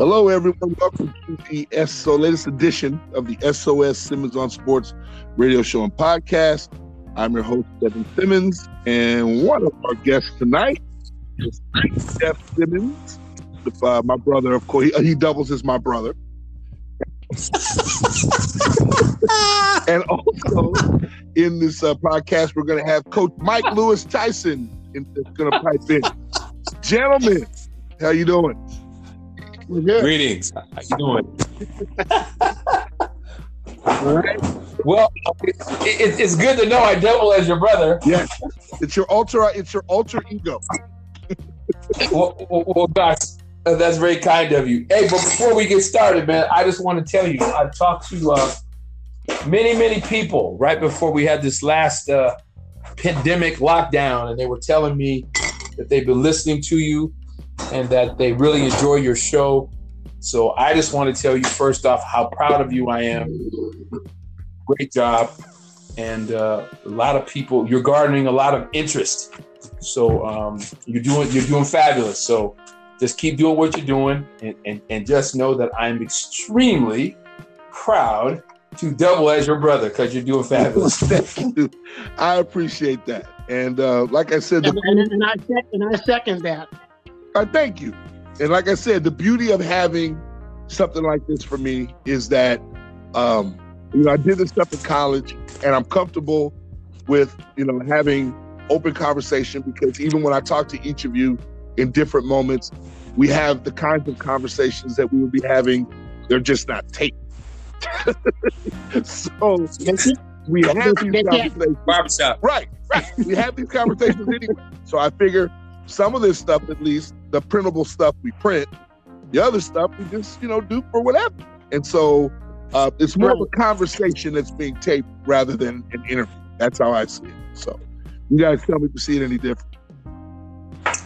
Hello, everyone. Welcome to the SO latest edition of the SOS Simmons on Sports radio show and podcast. I'm your host, Kevin Simmons, and one of our guests tonight is Jeff Simmons, uh, my brother. Of course, he, he doubles as my brother. and also in this uh, podcast, we're going to have Coach Myke Lewis Tyson going to pipe in. Gentlemen, how you doing? We're good. Greetings. How you doing? All right. Well, it, it, it's good to know I double as your brother. Yes, it's your alter. It's your alter ego. well, well, well, gosh, that's very kind of you. Hey, but before we get started, man, I just want to tell you, I talked to uh, many, many people right before we had this last uh, pandemic lockdown, and they were telling me that they've been listening to you and that they really enjoy your show. So I just want to tell you first off how proud of you I am. Great job, and uh, a lot of people. You're garnering a lot of interest. So um, you're doing you're doing fabulous. So just keep doing what you're doing, and, and, and just know that I'm extremely proud to double as your brother because you're doing fabulous. Thank you. I appreciate that. And uh, like I said, and, and, and, I, and I second that. I thank you. And like I said, the beauty of having something like this for me is that, um, you know, I did this stuff in college and I'm comfortable with, you know, having open conversation because even when I talk to each of you in different moments, we have the kinds of conversations that we would be having. They're just not taped. so we have these conversations. Barbershop. Right, right. We have these conversations anyway. So I figure some of this stuff, at least, the printable stuff we print, the other stuff we just, you know, do for whatever. And so uh, it's more of a conversation that's being taped rather than an interview. That's how I see it. So you guys tell me if you see it any different.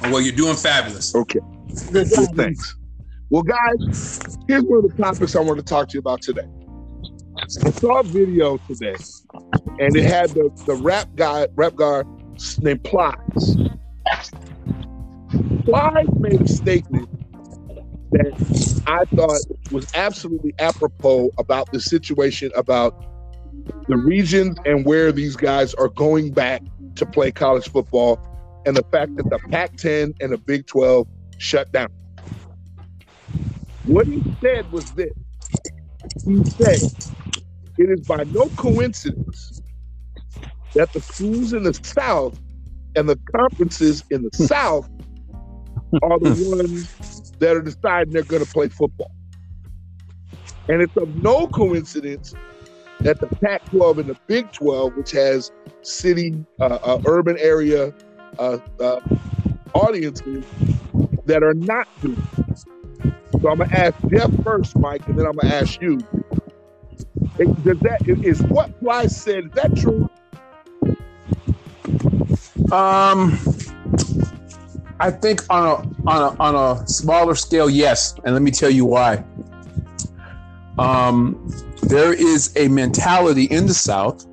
Well, you're doing fabulous. Okay. Good, thanks. Well, guys, here's one of the topics I want to talk to you about today. I saw a video today, and it had the, the rap guy, rap guy named Plies. Plies made a statement that I thought was absolutely apropos about the situation about the regions and where these guys are going back to play college football and the fact that the Pac 10 and the Big 12 shut down. What he said was this he said, It is by no coincidence that the schools in the South and the conferences in the hmm. South are the ones that are deciding they're going to play football. And it's of no coincidence that the Pac 12 and the Big 12, which has city, uh, uh, urban area uh, uh audiences, that are not doing So I'm going to ask Jeff first, Myke, and then I'm going to ask you. Does that is what Plies said? Is that true? Um, I think on a on a on a smaller scale, yes, and let me tell you why. Um, there is a mentality in the South,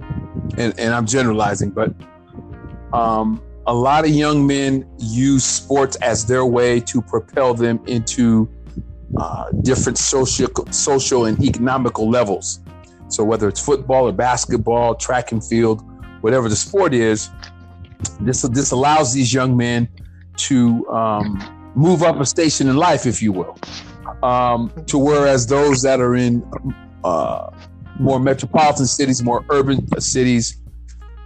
and, and I'm generalizing, but um, a lot of young men use sports as their way to propel them into uh, different social social and economical levels. So whether it's football or basketball, track and field, whatever the sport is, this this allows these young men to um, move up a station in life, if you will, um, to whereas those that are in uh, more metropolitan cities, more urban cities,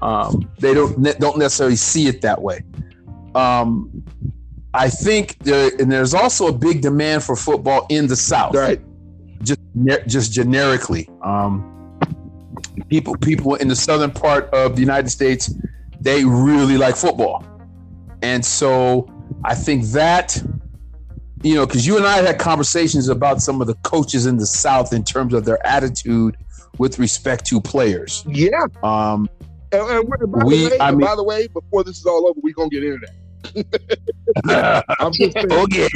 um, they don't ne- don't necessarily see it that way. Um, I think there, and there's also a big demand for football in the South, right? Just just generically, um, people people in the southern part of the United States, they really like football. And so I think that, you know, because you and I had conversations about some of the coaches in the South in terms of their attitude with respect to players. Yeah. Um, and, and by, we, the way, I mean, by the way, before this is all over, we're going to get into that. I'm just saying. Okay.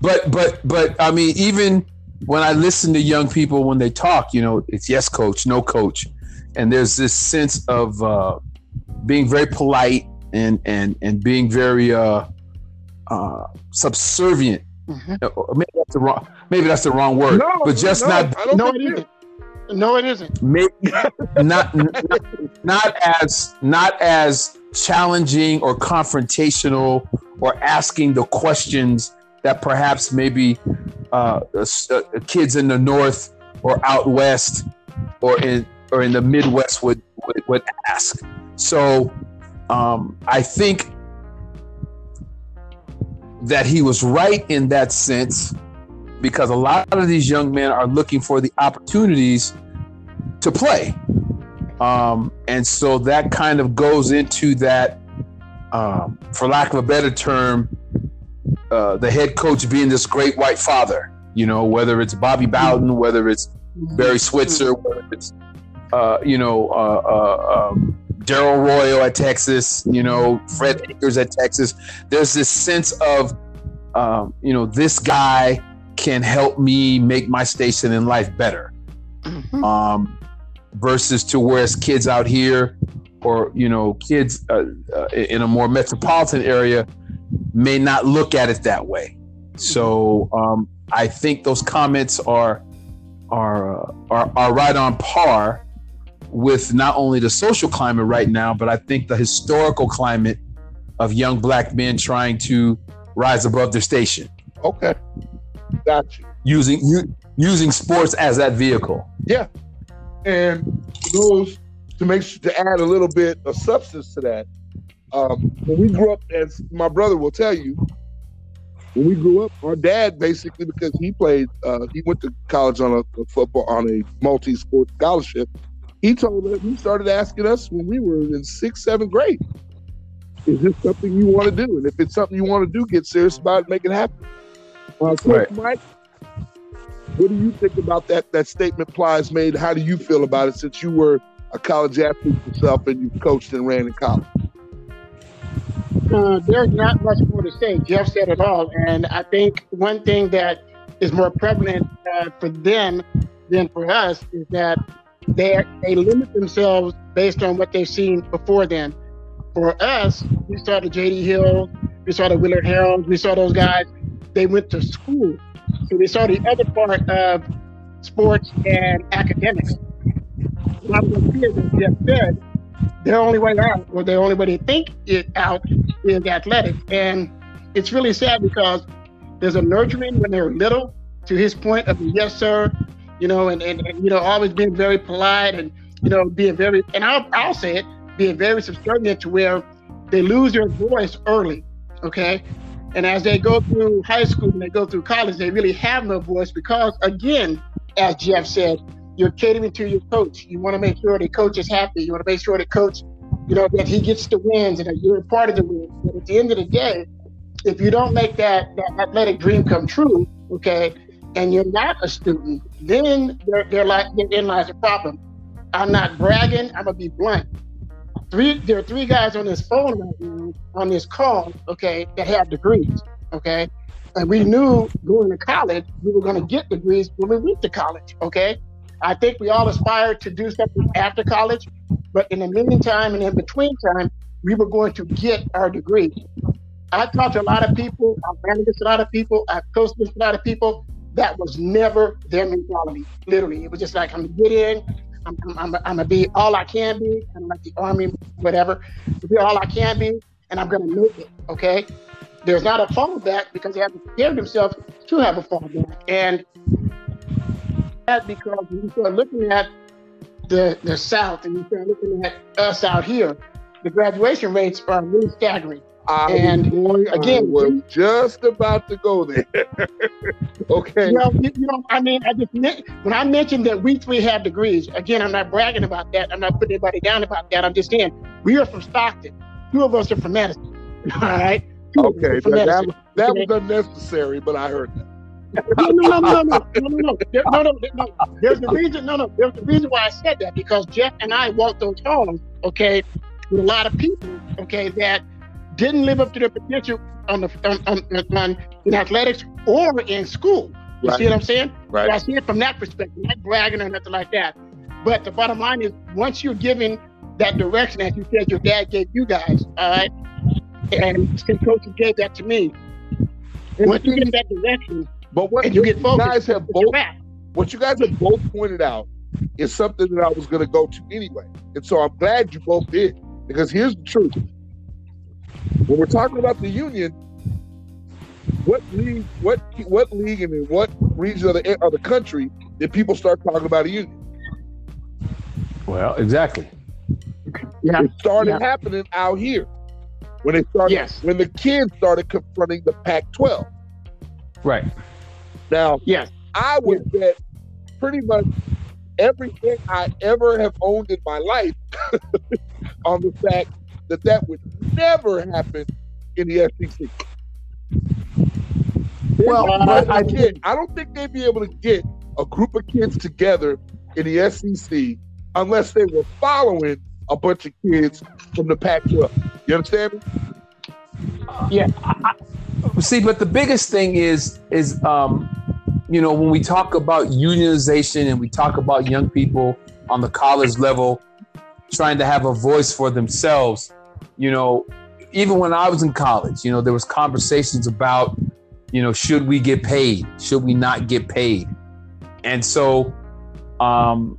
But, but, but, I mean, even when I listen to young people when they talk, you know, it's yes, coach, no, coach. And there's this sense of uh, being very polite and and and being very uh, uh, subservient Mm-hmm. Maybe that's the wrong. Maybe that's the wrong word. No, but just no, not. no, it isn't. No, it isn't. Maybe not, not not as not as challenging or confrontational or asking the questions that perhaps maybe uh, uh, uh, kids in the north or out west or in or in the Midwest would would, would ask. So um, I think that he was right in that sense because a lot of these young men are looking for the opportunities to play. Um, and so that kind of goes into that, um, for lack of a better term, uh, the head coach being this great white father, you know, whether it's Bobby Bowden, whether it's Barry Switzer, whether it's, uh, you know, uh, uh um, Darrell Royal at Texas, you know, Fred Akers at Texas. There's this sense of, um, you know, this guy can help me make my station in life better. Mm-hmm. Um, versus to whereas kids out here or, you know, kids uh, uh, in a more metropolitan area may not look at it that way. So um, I think those comments are are, uh, are are right on par with not only the social climate right now, but I think the historical climate of young black men trying to rise above their station. Okay, got you. Using u- using sports as that vehicle. Yeah, and those to make sure to add a little bit of substance to that. Um, when we grew up, as my brother will tell you, when we grew up, our dad basically because he played, uh, he went to college on a, a football on a multi-sport scholarship he told us, he started asking us when we were in sixth, seventh grade, is this something you want to do? And if it's something you want to do, get serious about it, make it happen. Uh, so right. Myke, what do you think about that that statement Plies made? How do you feel about it since you were a college athlete yourself and you coached and ran in college? Uh, there's not much more to say. Jeff said it all. And I think one thing that is more prevalent uh, for them than for us is that they they limit themselves based on what they've seen before them. For us, we saw the J.D. Hill, we saw the Willard Harrells, we saw those guys. They went to school, so we saw the other part of sports and academics. A lot of kids, as Jeff said, their only way out, or their only way to think it out, is athletic. And it's really sad because there's a nurturing when they're little. To his point of yes sir, you know, and, and, and, you know, always being very polite and, you know, being very, and I'll, I'll say it, being very subservient to where they lose their voice early, okay? And as they go through high school and they go through college, they really have no voice because, again, as Jeff said, you're catering to your coach. You want to make sure the coach is happy. You want to make sure the coach, you know, that he gets the wins and that you're a part of the wins. But at the end of the day, if you don't make that, that athletic dream come true, okay, and you're not a student, then they're, like, therein lies a problem. I'm not bragging. I'm gonna be blunt. Three, there are three guys on this phone right now, on this call, okay, that have degrees, okay, and we knew going to college we were gonna get degrees when we went to college, okay. I think we all aspired to do something after college, but in the meantime and in between time, we were going to get our degree. I talked to a lot of people. I've against a lot of people. I've coached a lot of people that was never their mentality. Literally, it was just like I'm gonna get in. I'm, I'm, I'm, I'm gonna be all I can be, of like the army, whatever. Be all I can be, and I'm gonna make it. Okay. There's not a fallback because they haven't prepared themselves to have a fallback, and that because you start looking at the the South and you start looking at us out here, the graduation rates are really staggering. I and boy, again, I was just about to go there. okay. You know, you know, I mean, I just when I mentioned that we three have degrees. Again, I'm not bragging about that. I'm not putting anybody down about that. I'm just saying we are from Stockton. Two of us are from Madison. All right. Two okay, that, was, that was unnecessary, but I heard that. no, no, no, no, no, no, no, no, no, no. There's a reason. No, no. There's a reason why I said that because Jeff and I walked those halls, okay, with a lot of people, okay, that didn't live up to their potential on the on, on, on in athletics or in school. You right. see what I'm saying? Right. So I see it from that perspective, not bragging or nothing like that. But the bottom line is, once you're given that direction, as you said, your dad gave you guys, all right, and since coaches gave that to me, Once you get that direction, but what and you get focused, guys have both, what you guys have both pointed out is something that I was going to go to anyway. And so I'm glad you both did because here's the truth. When we're talking about the union, what league, what what league, and in what region of the of the country did people start talking about a union? Well, exactly. Yeah. It started Yeah. happening out here when they started Yes. when the kids started confronting the Pac-12. Right. Now, Yes. I would bet pretty much everything I ever have owned in my life on the fact that that would never happen in the SEC. Well, but I get- I don't think they'd be able to get a group of kids together in the SEC unless they were following a bunch of kids from the Pac-12. You understand me? Yeah. See, but the biggest thing is is um, you know when we talk about unionization and we talk about young people on the college level trying to have a voice for themselves, you know, even when I was in college, you know, there was conversations about, you know, should we get paid? Should we not get paid? And so um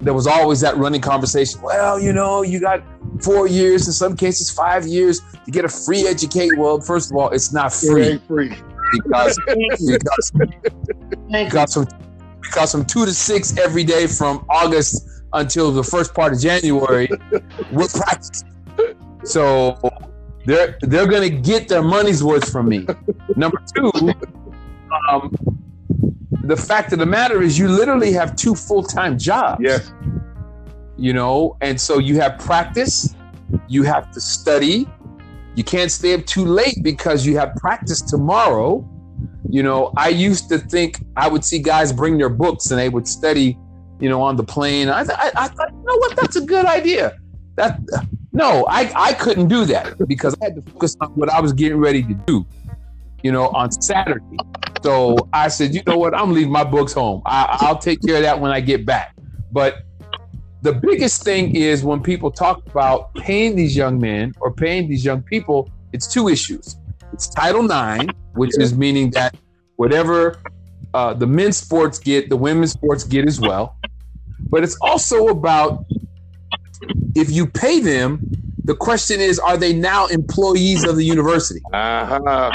there was always that running conversation. Well, you know, you got four years, in some cases five years to get a free education. Well, first of all, it's not free ain't free. because you. because Thank because from because from two to six every day from August until the first part of January, we're practicing. So they're they're gonna get their money's worth from me. Number two, um, the fact of the matter is you literally have two full time jobs. Yes. You know, and so you have practice, you have to study. You can't stay up too late because you have practice tomorrow. You know, I used to think I would see guys bring their books and they would study, you know, on the plane. I, th- I, I thought, you know what, that's a good idea. That no, I, I couldn't do that because I had to focus on what I was getting ready to do, you know, on Saturday. So I said, you know what, I'm leaving my books home. I, I'll take care of that when I get back. But the biggest thing is when people talk about paying these young men or paying these young people, it's two issues. It's Title IX, which is meaning that whatever uh, the men's sports get, the women's sports get as well. But it's also about if you pay them, the question is, are they now employees of the university? Uh-huh.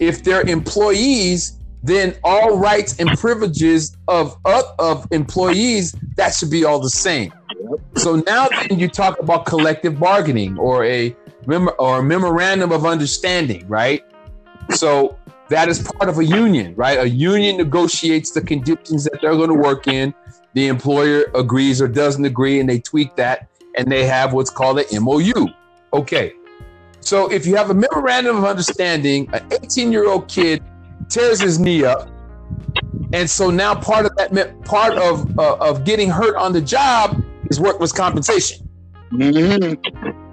if they're employees, then all rights and privileges of of, employees that should be all the same. So now then you talk about collective bargaining or a mem- or a memorandum of understanding, right? So that is part of a union, right? A union negotiates the conditions that they're going to work in. The employer agrees or doesn't agree, and they tweak that, and they have what's called an MOU. Okay. So if you have a memorandum of understanding, an 18 year old kid tears his knee up, and so now part of that part of uh, of getting hurt on the job is workman's compensation. Mhm.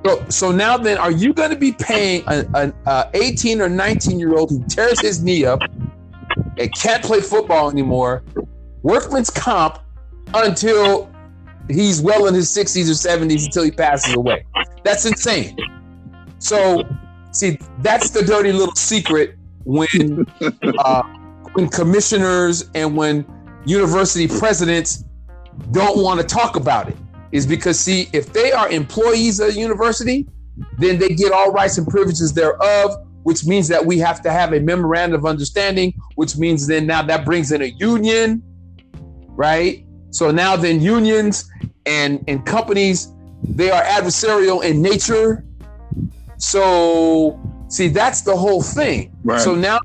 So, so now then, are you going to be paying an, an 18 or 19 year old who tears his knee up and can't play football anymore workman's comp until he's well in his 60s or 70s until he passes away? That's insane. So, see, that's the dirty little secret when uh, when commissioners and when university presidents don't want to talk about it is because see if they are employees of the university then they get all rights and privileges thereof which means that we have to have a memorandum of understanding which means then now that brings in a union right so now then unions and and companies they are adversarial in nature. So see that's the whole thing. Right. so now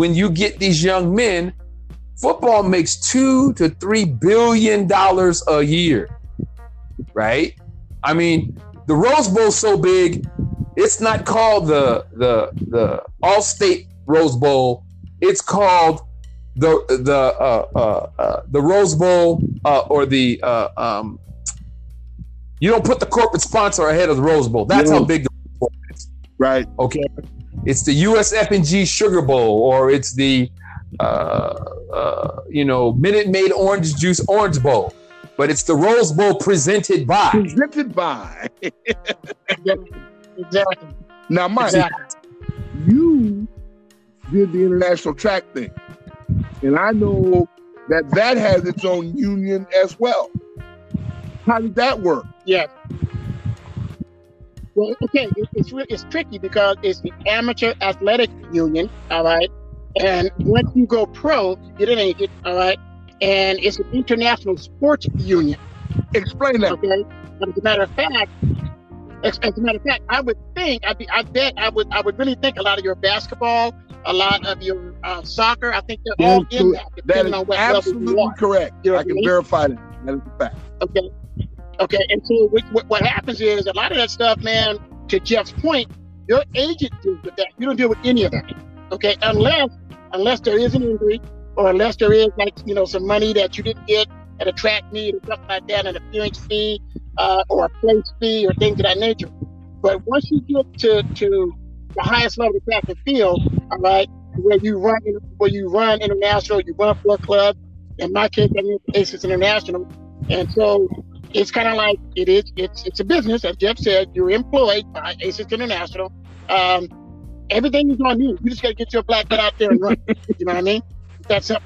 when you get these young men football makes two to three billion dollars a year right? I mean the rose bowl's so big it's not called the the the Allstate rose bowl. It's called the the uh, uh, uh, the rose bowl uh, or the uh, um, you don't put the corporate sponsor ahead of the rose bowl that's how big the Rose Bowl is Right. okay it's the usf&g sugar bowl or it's the uh, uh, you know minute maid orange juice orange bowl but it's the rose bowl presented by Presented by. Exactly. Now, Myke, Exactly. you did the international track thing. And I know that that has its own union as well. How did that work? Yeah. Well, okay, it's it's tricky because it's the amateur athletic union, all right. And once you go pro, you get an agent, all right. And it's an international sports union. Explain that. Okay. As a matter of fact, as, as a matter of fact, I would think, I'd be, I bet, I would, I would really think a lot of your basketball, a lot of your uh, soccer, I think they're all in that, that is absolutely correct. You know I can mean? verify that. That is a fact. Okay. Okay. And so what, what happens is a lot of that stuff, man. To Jeff's point, your agent deals with that. You don't deal with any of that. Okay, unless unless there is an injury or unless there is like you know some money that you didn't get at a track meet or something like that, an appearance fee uh, or a place fee or things of that nature. But once you get to, to the highest level of track and field, all right, where you run where you run international, you run for a club. In my case, I mean Asics International, and so it's kind of like it is. It's it's a business, as Jeff said. You're employed by Asics International. Um, everything is on you. You just got to get your black butt out there and run. you know what I mean? That's up.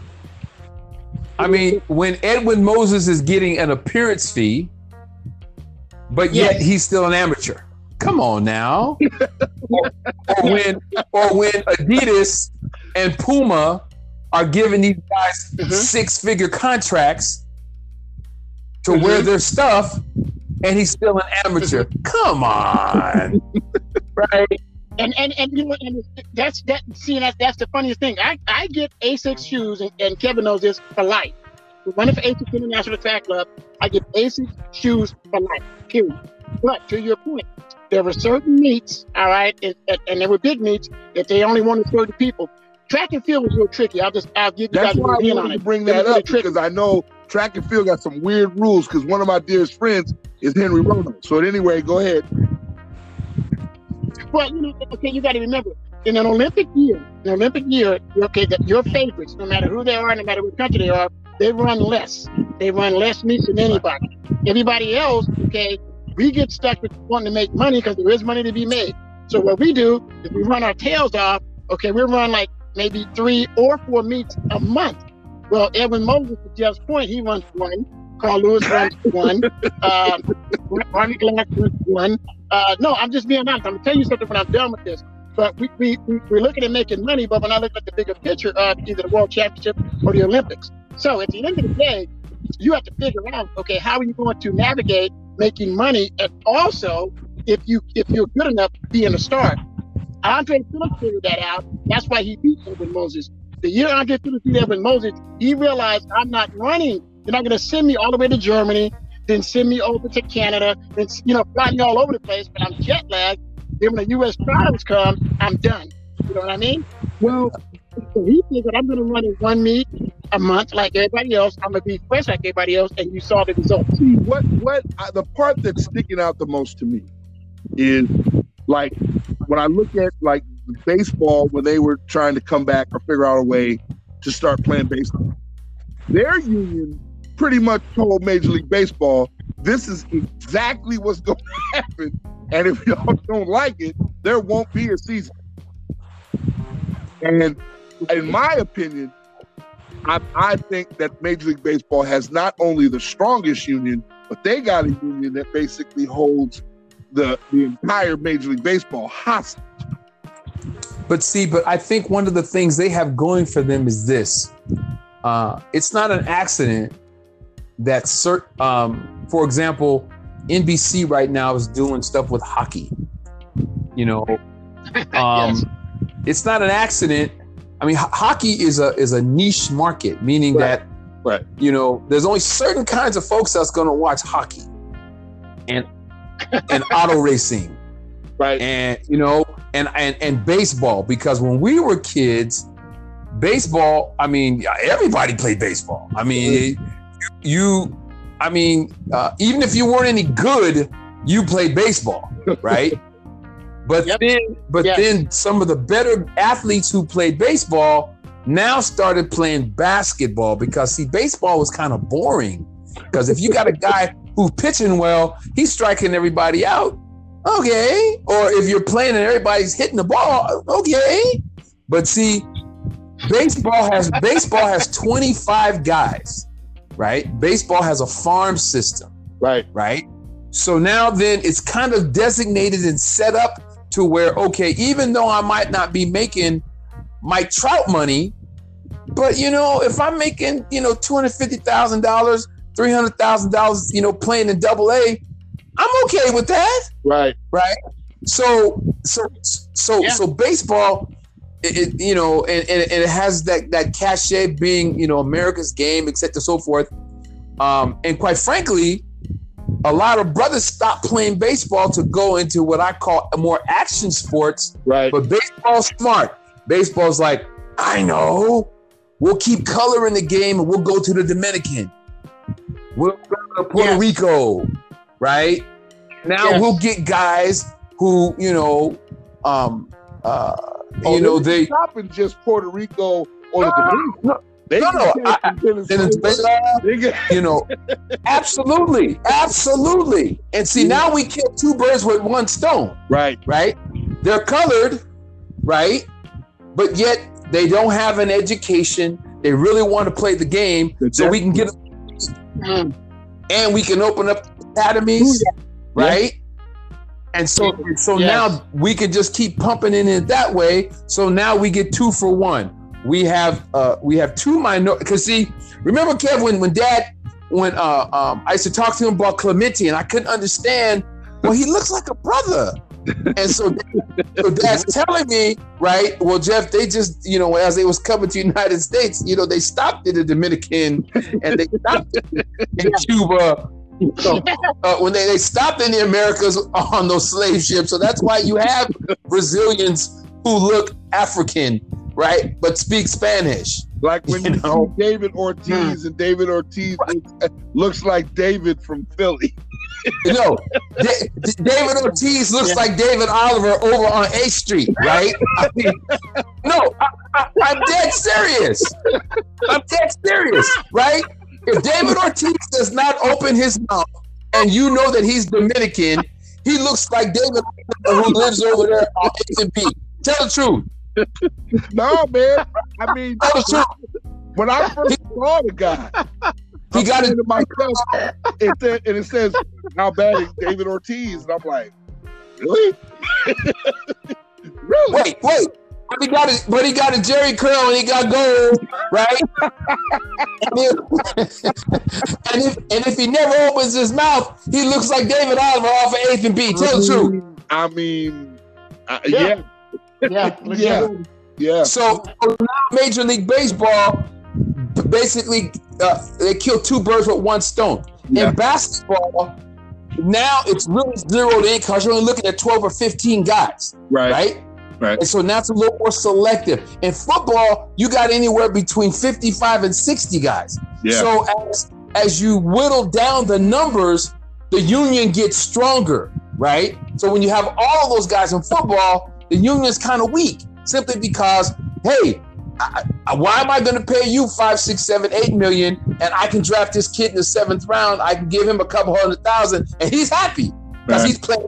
I mean, when Edwin Moses is getting an appearance fee, but yet yes. he's still an amateur. Come on now. or, or, when or when Adidas and Puma are giving these guys mm-hmm. six figure contracts to mm-hmm. wear their stuff and he's still an amateur. Come on. right? And and and you know, and that's that. See, that's that's the funniest thing. I I get Asics shoes, and, and Kevin knows this for life. Running for Asics International Track Club, I get Asics shoes for life. Period. But to your point, there were certain meets, all right, and, and there were big meets that they only wanted 30 people. Track and field was real tricky. I'll just I'll give you That's guys why I wanted to bring that up because I know track and field got some weird rules. Because one of my dearest friends is Henry Rono. So anyway, go ahead. Well, you know, okay, you got to remember, in an Olympic year, an Olympic year, okay, that your favorites, no matter who they are, no matter what country they are, they run less. They run less meets than anybody. Everybody else, okay, we get stuck with wanting to make money because there is money to be made. So what we do is we run our tails off. Okay, we run like maybe three or four meets a month. Well, Edwin Moses, to Jeff's point, he runs one. Carl Lewis runs one. Um, Harvey Glance runs one. Uh, no, I'm just being honest. I'm gonna tell you something when I'm done with this. But we, we, we're looking at making money, but when I look at the bigger picture of either the World Championship or the Olympics. So at the end of the day, you have to figure out, okay, how are you going to navigate making money and also if you if you're good enough being a star. Andre Phillips figured that out. That's why he beat Moses. The year Andre Phillips beat Edwin Moses, he realized I'm not running. You're not going to send me all the way to Germany, then send me over to Canada, then you know fly me all over the place. But I'm jet lagged. Then when the U.S. trials come, I'm done. You know what I mean? Well, he said that I'm going to run in one meet a month like everybody else. I'm going to be fresh like everybody else, and you saw the results. See what what uh, the part that's sticking out the most to me is like when I look at like baseball when they were trying to come back or figure out a way to start playing baseball. Their union pretty much told Major League Baseball, this is exactly what's going to happen. And if y'all don't like it, there won't be a season. And in my opinion, I, I think that Major League Baseball has not only the strongest union, but they got a union that basically holds the, the entire Major League Baseball hostage. But see, but I think one of the things they have going for them is this. Uh, it's not an accident that cert, um, for example, NBC right now is doing stuff with hockey. You know, um, yes. it's not an accident. I mean, h- hockey is a is a niche market, meaning right. that right. you know, there's only certain kinds of folks that's going to watch hockey and and auto racing, right? And you know, and and and baseball because when we were kids, baseball. I mean, everybody played baseball. I mean, you, I mean, uh, even if you weren't any good, you played baseball, right? but yep. then, but yes. then some of the better athletes who played baseball now started playing basketball because see, baseball was kind of boring. Because if you got a guy who's pitching well, he's striking everybody out. Okay. Or if you're playing and everybody's hitting the ball, okay. But see, baseball has baseball has 25 guys, right? Baseball has a farm system, Right. right? So now then it's kind of designated and set up to where okay, even though I might not be making Mike Trout money, but you know, if I'm making, you know, two hundred fifty thousand dollars, three hundred thousand dollars, you know, playing in double A, I'm okay with that Right. right? So so so Yeah. so baseball, it, it- you know, and, and, and it has that that cachet being you know America's game, etc. So forth. Um, and quite frankly, a lot of brothers stop playing baseball to go into what I call more action sports. Right. But baseball's smart. Baseball's like, I know. We'll keep color in the game and we'll go to the Dominican. We'll go to Puerto Yes. Rico, right? Now Yes. we'll get guys who, you know, um, uh, Oh, you know, they're they stopping just Puerto Rico or the Dominican. no, They no, no, I- Venezuela. You know, absolutely, absolutely. And see, Yeah. now we kill two birds with one stone. Right. right? They're colored, right? But yet they don't have an education. They really want to play the game, They're so we can get Mm. and we can open up academies, right? And so, so Yes. now we can just keep pumping in it that way. So now we get two for one. We have uh we have two minor because see, remember Kev when when Dad when uh um I used to talk to him about Clemente and I couldn't understand. Well, he looks like a brother. And so, so dad's telling me, right? Well, Jeff, they just, you know, as they was coming to United States, you know, they stopped in the Dominican and they stopped in Cuba. So, uh, when they, they stopped in the Americas on those slave ships. So that's why you have Brazilians who look African, right? But speak Spanish. Like when You you, know? see David Ortiz, hmm. and David Ortiz looks, uh, looks like David from Philly. no, Da- D- David Ortiz looks Yeah. like David Oliver over on A Street, right? I mean, no, I, I'm dead serious. I'm dead serious, right? If David Ortiz does not open his mouth and you know that he's Dominican, he looks like David Oliver who lives over there on A and B. Tell the truth. No, man. I mean, Tell the truth. when I first saw the guy, He I'm got saying it. to myself, it said, and it says, "How bad is David Ortiz?" And I'm like, "Really? really?" Wait, wait. But he got it. But he got a Jheri curl and he got gold, right? and, if, and if and if he never opens his mouth, he looks like David Oliver off of Eighth and B. Tell the truth. I mean, uh, Yeah. yeah, Yeah. Yeah. yeah. So so now Major League Baseball basically uh, they kill two birds with one stone. Yeah. In basketball, now it's really zeroed in because you're only looking at twelve or fifteen guys. right, right? Right. And so now it's a little more selective. In football, you got anywhere between 55 and 60 guys. Yeah. So as as you whittle down the numbers, the union gets stronger, right? So when you have all of those guys in football, the union is kind of weak simply because, hey, I, I- why am I going to pay you five, six, seven, eight million, and I can draft this kid in the seventh round? I can give him a couple hundred thousand, and he's happy because Right. he's playing.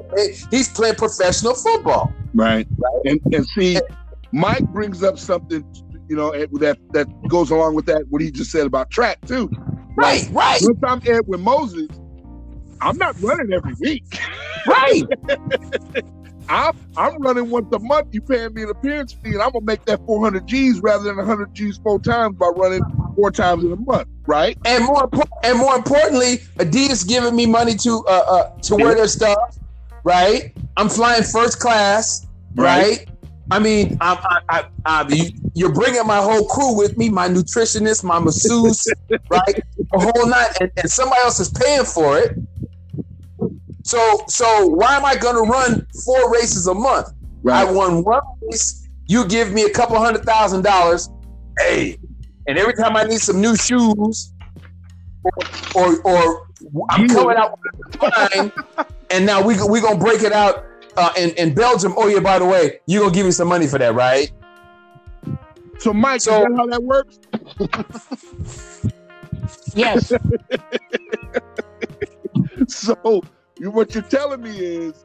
He's playing professional football. right. And and see, Myke brings up something, you know, eh, that that goes along with that what he just said about track too. Right, right, Once I'm Edwin Moses, I'm not running every week. right. I'm I'm running once a month. You paying me an appearance fee, and I'm gonna make that 400 G's rather than 100 G's four times by running four times in a month, right? And more and more importantly, Adidas giving me money to uh, uh to wear their stuff, right? I'm flying first class, right? I mean, I'm, I, I, I, you, you're bringing my whole crew with me, my nutritionist, my masseuse, right? The whole night, and, and somebody else is paying for it. So, so why am I going to run four races a month? I won one race. You give me a couple hundred thousand dollars. Hey, and every time I need some new shoes, or or, or I'm coming out with a line, and now we we gonna break it out uh, in in Belgium. Oh yeah, by the way, you gonna give me some money for that, right? So, Myke, So- is that how that works? Yes. So, you, what you're telling me is,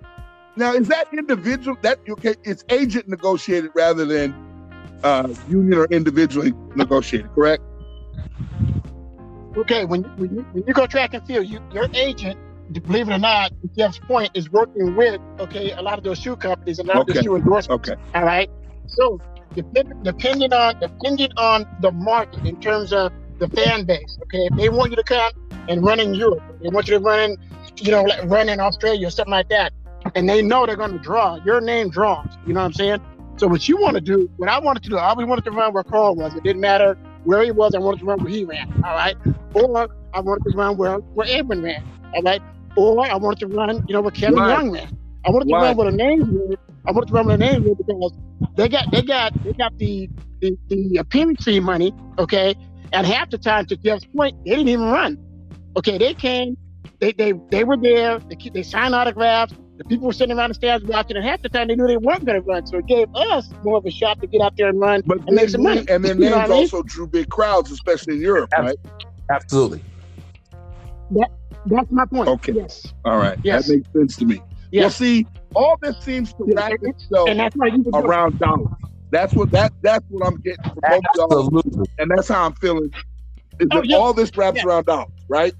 now is that individual that you okay? It's agent negotiated rather than uh, union or individually negotiated, correct? Okay, when when you, when you go track and field, you, your agent, believe it or not, Jeff's point is working with okay a lot of those shoe companies and a lot Okay. of the shoe endorsements. Okay. All right. So depending depending on depending on the market in terms of the fan base, okay, if they want you to come and run in Europe, they want you to run in, you know, like run in Australia or something like that, and they know they're going to draw your name draws. You know what I'm saying? So what you want to do, what I wanted to do, I always wanted to run where Carl was. It didn't matter where he was. I wanted to run where he ran. All right. Or I wanted to run where where Edwin ran. All right. Or I wanted to run, you know, where Kevin Right. Young ran. I wanted to Right. run where a name. were. I wanted to run where a name were because they got they got they got the the, the uh, appearance fee money, okay. And half the time, to Jeff's point, they didn't even run. Okay, they came, they they they were there. They keep- they signed autographs. The people were sitting around the stands watching, and half the time they knew they weren't going to run. So it gave us more of a shot to get out there and run. But And make some then- money. and then You know names I mean? also drew big crowds, especially in Europe, right? Absolutely. That That's my point. Okay. Yes. All right, Yes. that makes sense to me. Yes. Well, see, all this seems to Yeah, wrap and- itself and that's why you would do it. around dollars. That's what that that's what I'm getting from both y'all, Absolutely. and that's how I'm feeling. Is Oh, that yeah. all this wraps Yeah. around dollars, right?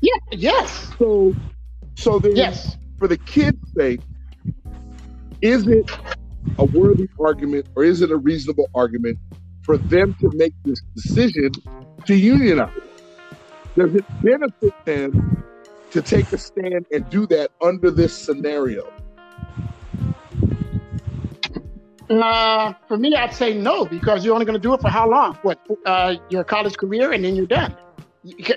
Yeah. Yes. So, so then, Yes. for the kids' sake, is it a worthy argument or is it a reasonable argument for them to make this decision to unionize? Does it benefit them to take a stand and do that under this scenario? Uh, for me, I'd say no because you're only going to do it for how long? What? Uh, your college career, and then you're done.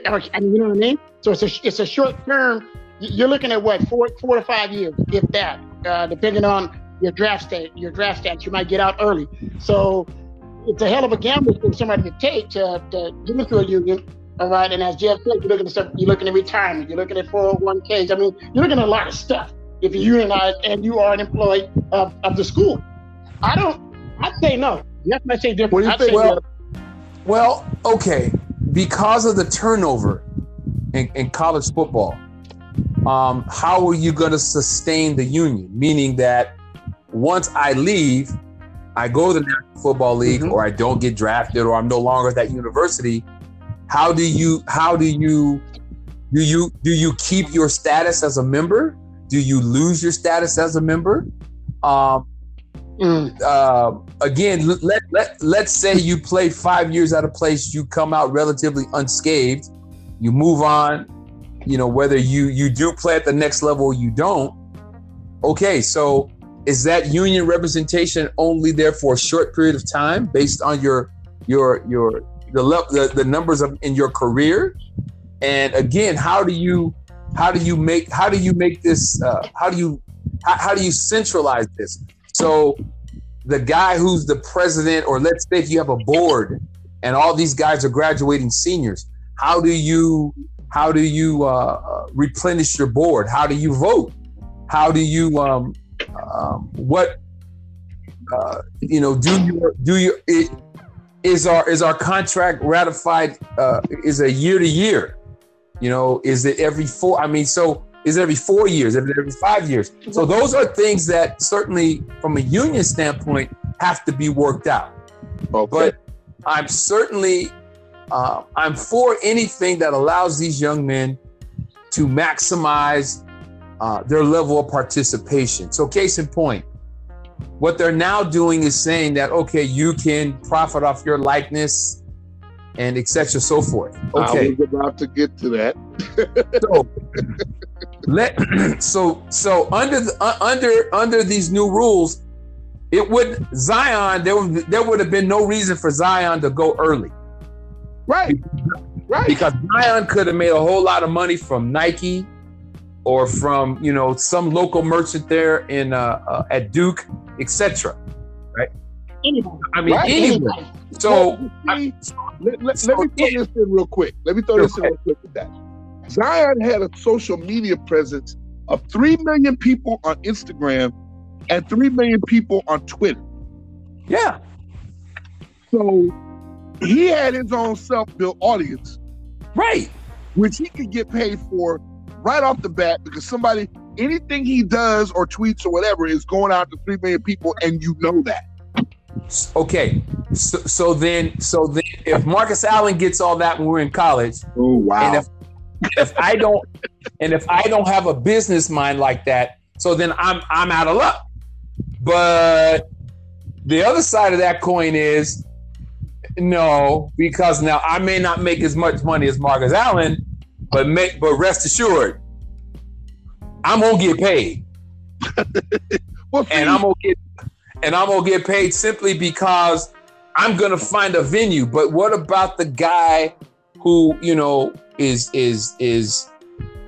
I mean, you know what I mean? So it's a it's a short term. You're looking at what four four to five years, if that, uh, depending on your draft state. Your draft stats, you might get out early. So it's a hell of a gamble for somebody to take to, to get into a union. All right, and as Jeff said, you're looking at stuff, you're looking at retirement, you're looking at 401ks. I mean, you're looking at a lot of stuff if you unionize and you are an employee of, of the school. I don't. I'd say no. Yes, might say different. What do you I'd think? Well. Well, okay, because of the turnover in, in college football, um, how are you going to sustain the union? Meaning that once I leave, I go to the National Football League, Mhm. or I don't get drafted, or I'm no longer at that university. How do you? How do you? Do you do you keep your status as a member? Do you lose your status as a member? Um, Mm. uh, again, let, let, let's say you play five years at a place, you come out relatively unscathed, you move on, you know, whether you, you do play at the next level or you don't. Okay, so is that union representation only there for a short period of time based on your, your, your, the, le- the, the numbers of in your career? And again, how do you, how do you make, how do you make this, uh, how do you, how, how do you centralize this? So the guy who's the president, or let's say if you have a board and all these guys are graduating seniors, how do you how do you uh, uh, replenish your board? How do you vote? How do you um, um, what uh, you know? Do you do you it, is our is our contract ratified? Uh, is a year to year? You know, is it every four? I mean, so is it every four years? Is it every five years? So those are things that certainly, from a union standpoint, have to be worked out. Okay. But I'm certainly uh, I'm for anything that allows these young men to maximize uh, their level of participation. So, case in point, what they're now doing is saying that okay, you can profit off your likeness and etc. So forth. Okay, I was about to get to that. so let so so under the, uh, under under these new rules, it would Zion there would there would have been no reason for Zion to go early Right. Right. because Zion could have made a whole lot of money from Nike or from you know some local merchant there in uh, uh at Duke, etc. Anybody. I mean, Right. anyway. Anybody. So Well, you see, let, let- so let me throw it- this in real quick. Let me throw this in real quick with that. Zion had a social media presence of 3 million people on Instagram and 3 million people on Twitter. yeah, So he had his own self built audience, right. which he could get paid for right off the bat because somebody, anything he does or tweets or whatever is going out to 3 million people, and you know that. Okay, so, so then, so then, if Marcus Allen gets all that when we're in college, Oh wow. and if if I don't, and if I don't have a business mind like that, so then I'm I'm out of luck. But the other side of that coin is no, because now I may not make as much money as Marcus Allen, but make but rest assured, I'm gonna get paid and I'm gonna get and I'm gonna get paid simply because I'm gonna find a venue. But what about the guy who you know is is is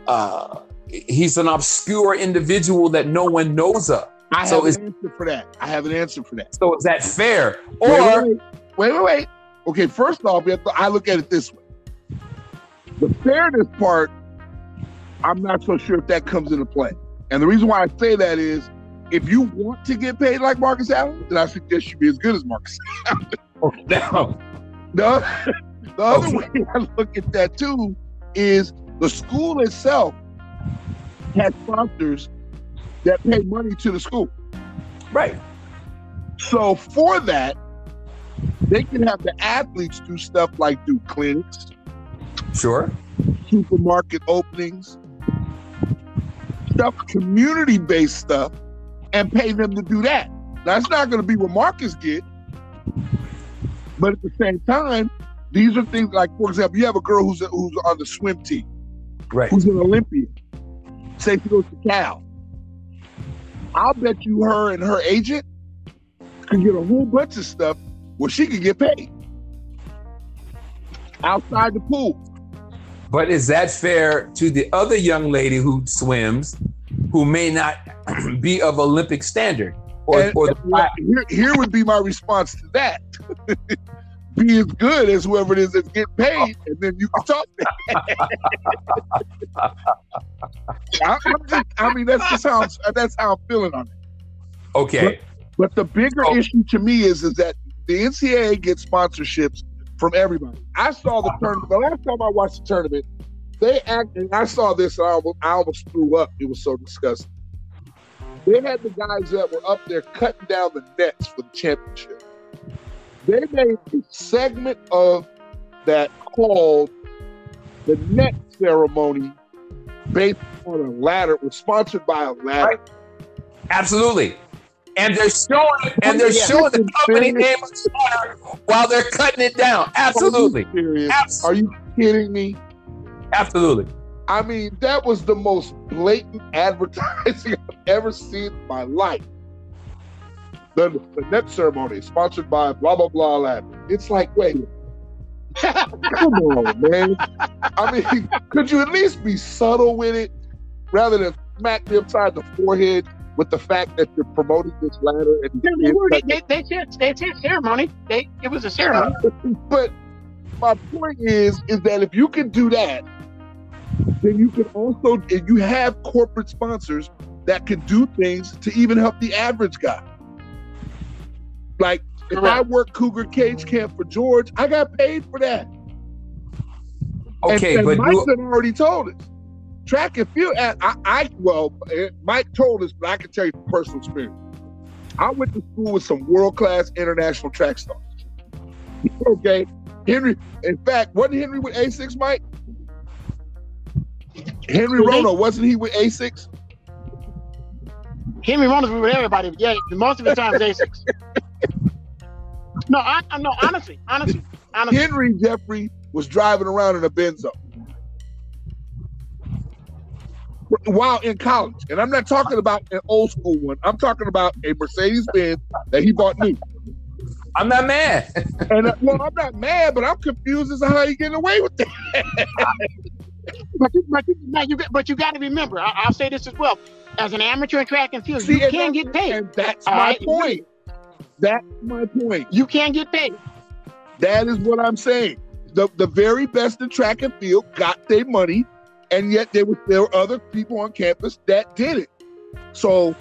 uh he's an obscure individual that no one knows of. I so have is an answer for that. I have an answer for that. so is that fair? Or wait, wait, wait, wait. Okay, first off, to- I look at it this way: the fairness part. I'm not so sure if that comes into play, and the reason why I say that is, if you want to get paid like Marcus Allen, then I suggest you be as good as Marcus. no. The, the other Okay. way I look at that too is the school itself has sponsors that pay money to the school. right. So for that, they can have the athletes do stuff like do clinics, Sure. supermarket openings, stuff, community-based stuff, and pay them to do that. That's not going to be what Marcus get, but at the same time, these are things like, for example, you have a girl who's who's on the swim team, Right. who's an Olympian. Say she goes to Cal. I'll bet you her and her agent could get a whole bunch of stuff where she could get paid outside the pool. But is that fair to the other young lady who swims, who may not be of Olympic standard, or And- or the here, here would be my response to that. be as good as whoever it is that's getting paid, oh. and then you can talk. I, just, I mean, that's just how I'm, that's how I'm feeling on it. okay? But the bigger Oh. issue to me is is that the NCAA gets sponsorships from everybody. I saw the tournament. The last time I watched the tournament, they act, and I saw this, and I almost, I almost threw up. It was so disgusting. They had the guys that were up there cutting down the nets for the championship. They made a segment of that called the net ceremony based on a ladder. It was sponsored by a ladder. Absolutely. And they're showing and they're Yeah. showing the company Serious. name of the ladder while they're cutting it down. Absolutely. Are you serious? Abs- Are you kidding me? Absolutely. I mean, that was the most blatant advertising I've ever seen in my life. The, the net ceremony sponsored by blah blah blah lab. It's like, wait, come on, man. I mean, could you at least be subtle with it rather than smack me upside the forehead with the fact that you're promoting this ladder and They, they, they, they said they said ceremony. They it was a ceremony. but my point is is that if you can do that then you can also and you have corporate sponsors that can do things to even help the average guy like if i work cougar cage camp for george i got paid for that. Okay, and, but and mike you, had already told us. Track and field I, I, I well eh, mike told us but i can tell you from personal experience. I went to school with some world-class international track stars. Okay henry in fact wasn't henry with Asics mike? Henry Who, rono wasn't he with Asics Henry Rollins was with everybody. Yeah, most of the time it's Asics. No, I, I no honestly, honestly, honestly. henry jeffrey was driving around in a benzo while in college and i'm not talking about an old school one i'm talking about a mercedes-benz that he bought new I'm not mad. And uh, well, I'm not mad, but I'm confused as to how you getting away with that. But you, but you, you, got- but you got to remember. I, I'll say this as well. As an amateur in track and field, See, you can that- get paid. And that's All my right? point. That's my point. You can't get paid. That is what I'm saying. The the very best in track and field got their money, and yet there was there were other people on campus that did it. So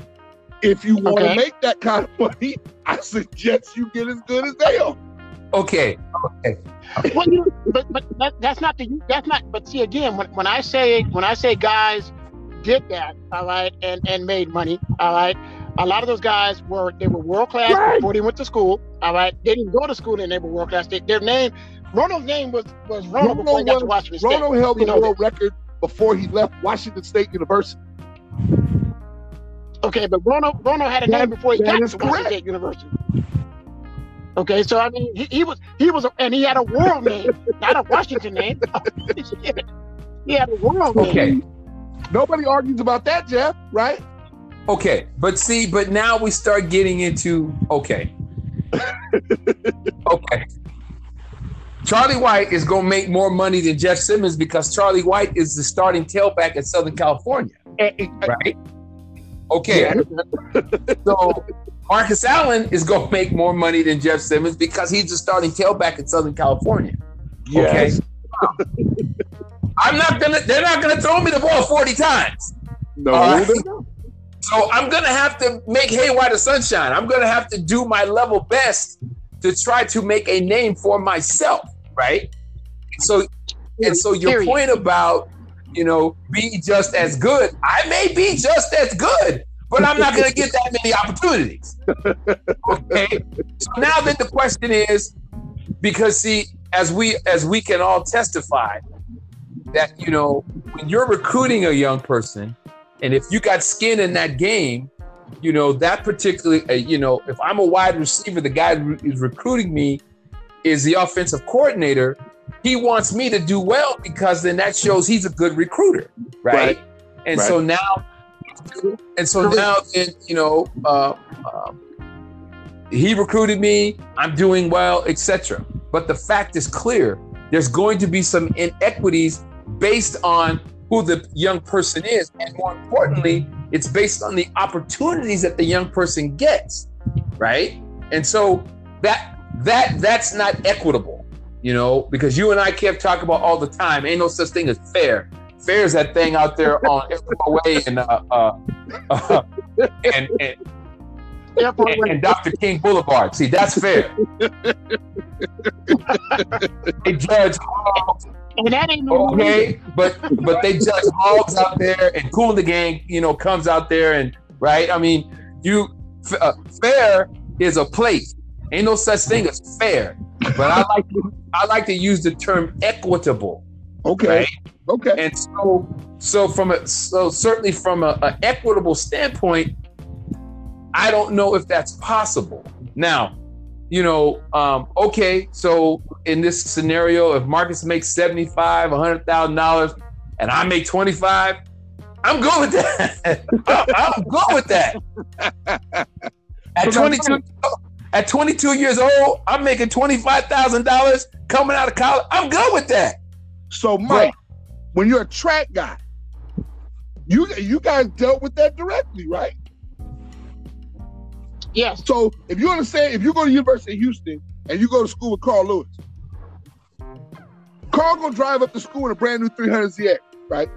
if you want to Okay. make that kind of money, I suggest you get as good as they are. Okay. well, you, but but that, that's not the that's not. But see again, when, when I say when I say guys did that, all right, and and made money, all right. A lot of those guys were they were world class Right. before they went to school. All right, they didn't go to school and they were world class. They, their name, Rono's name was was Rono, Rono before he got to was- Washington State. Rono held the You know, world record before he left Washington State University. Okay, but Rono Rono had a That- name before he got to Washington correct. State University. Okay, so I mean, he, he was he was, and he had a world name, not a Washington name. he had a world name. Okay. Nobody argues about that, Jeff, right? Okay, but see, but now we start getting into okay. okay. Charlie White is going to make more money than Jeff Simmons because Charlie White is the starting tailback at Southern California, And- and- right? Okay. Yeah. So Marcus Allen is going to make more money than Jeff Simmons because he's the starting tailback at Southern California. Yes. I'm not gonna. They're not gonna throw me the ball 40 times. No, All right. So I'm gonna have to make hay while the sunshine. I'm gonna have to do my level best to try to make a name for myself, right? So and so your point about you know be just as good, I may be just as good, but I'm not gonna get that many opportunities. Okay. So now then the question is, because see, as we as we can all testify, that you know when you're recruiting a young person and if you got skin in that game, you know, that particularly, uh, you know, if I'm a wide receiver, the guy who is recruiting me is the offensive coordinator. He wants me to do well because then that shows he's a good recruiter, right? Right. And Right. so now, and so now, then, you know, uh, um, he recruited me. I'm doing well, etc. But the fact is clear: there's going to be some inequities based on who the young person is, and more importantly, it's based on the opportunities that the young person gets, right? And so that that that's not equitable, you know, because you and I kept talking about all the time. Ain't no such thing as fair. Fair is that thing out there on Airport Way and uh, uh, uh, and, and and, and Dr. King Boulevard. See, that's fair. they judge and that ain't no okay, but but they judge hogs out there, and Kool the Gang, you know, comes out there and right. I mean, you f- uh, fair is a place. Ain't no such thing as fair. But I like to, I like to use the term equitable. Okay. Right. Okay. And so, so from a so certainly from a, a equitable standpoint, I don't know if that's possible. Now, you know, um, okay, so in this scenario, if Marcus makes seventy five, hundred thousand dollars, and I make twenty five, I'm good with that. I'm I'm good with that. At twenty two. At 22 years old, I'm making $25,000 coming out of college. I'm good with that. So, Mike, when you're a track guy, you you guys dealt with that directly, right? Yes. So, if you understand, if you go to University of Houston and you go to school with Carl Lewis, Carl gonna drive up to school in a brand new 300 ZX, right?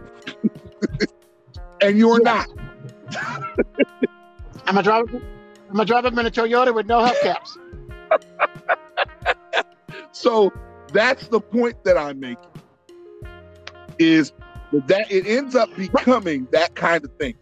and you're not. I'm gonna drive. I'm gonna drive up in a Toyota with no hubcaps. So that's the point that I'm making. Is that it ends up becoming that kind of thing.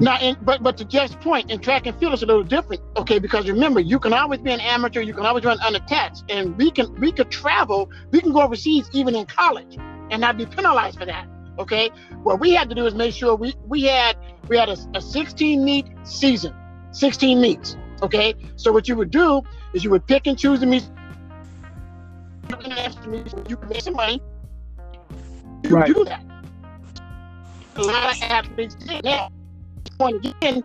Now, and, but but to Jeff's point, in track and field it's a little different, okay? Because remember, you can always be an amateur, you can always run unattached, and we can we could travel, we can go overseas even in college, and not be penalized for that, okay? What we had to do is make sure we we had we had a, a 16 meet season, 16 meets, okay? So what you would do is you would pick and choose the meets. international meets where You can make some money. You Right. do that. A lot of athletes did that point again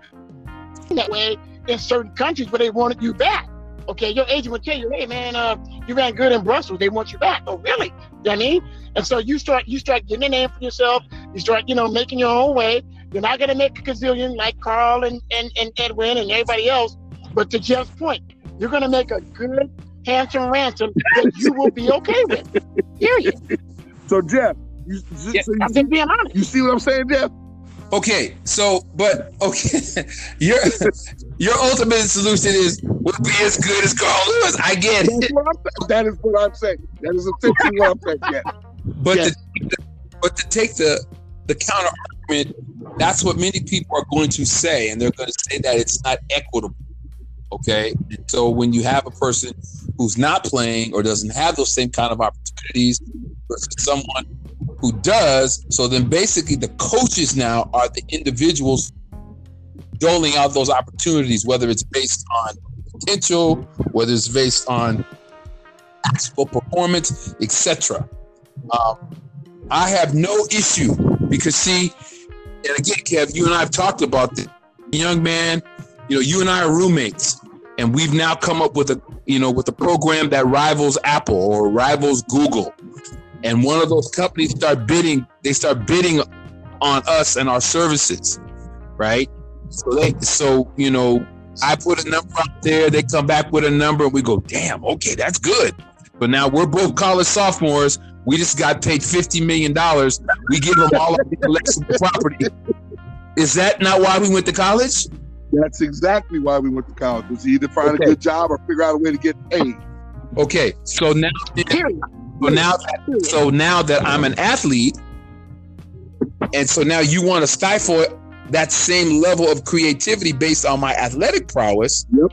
that way in certain countries where they wanted you back. Okay, your agent would tell you, hey man, uh, you ran good in Brussels, they want you back. Oh, really? You know what I mean? And so you start you start getting a name for yourself, you start, you know, making your own way. You're not gonna make a gazillion like Carl and, and, and Edwin and everybody else, but to Jeff's point, you're gonna make a good handsome ransom that you will be okay with. Period. So Jeff, you, Yeah, so you, I'm just being honest. you see what I'm saying, Jeff? Okay, so but okay, your your ultimate solution is would be as good as Carl Lewis. I get it, what I'm saying. That is what I'm saying. That is essentially what I'm saying. Yeah. but Yes. to, but to take the the counter argument, that's what many people are going to say, and they're going to say that it's not equitable. Okay, so when you have a person who's not playing or doesn't have those same kind of opportunities versus someone who does, so then basically the coaches now are the individuals doling out those opportunities, whether it's based on potential, whether it's based on actual performance, etc. Um, I have no issue because see, and again, Kev, you and I have talked about this. Young man, you know, you and I are roommates, and we've now come up with a, you know, with a program that rivals Apple or rivals Google. And one of those companies start bidding, they start bidding on us and our services, right? So they, so you know, I put a number out there, they come back with a number, and we go, damn, okay, that's good. But now we're both college sophomores. We just got paid fifty million dollars. We give them all our intellectual property. Is that not why we went to college? That's exactly why we went to college. Was either find okay. a good job or figure out a way to get paid. Okay, so now, so now, so now that I'm an athlete, and so now you want to stifle that same level of creativity based on my athletic prowess. Yep.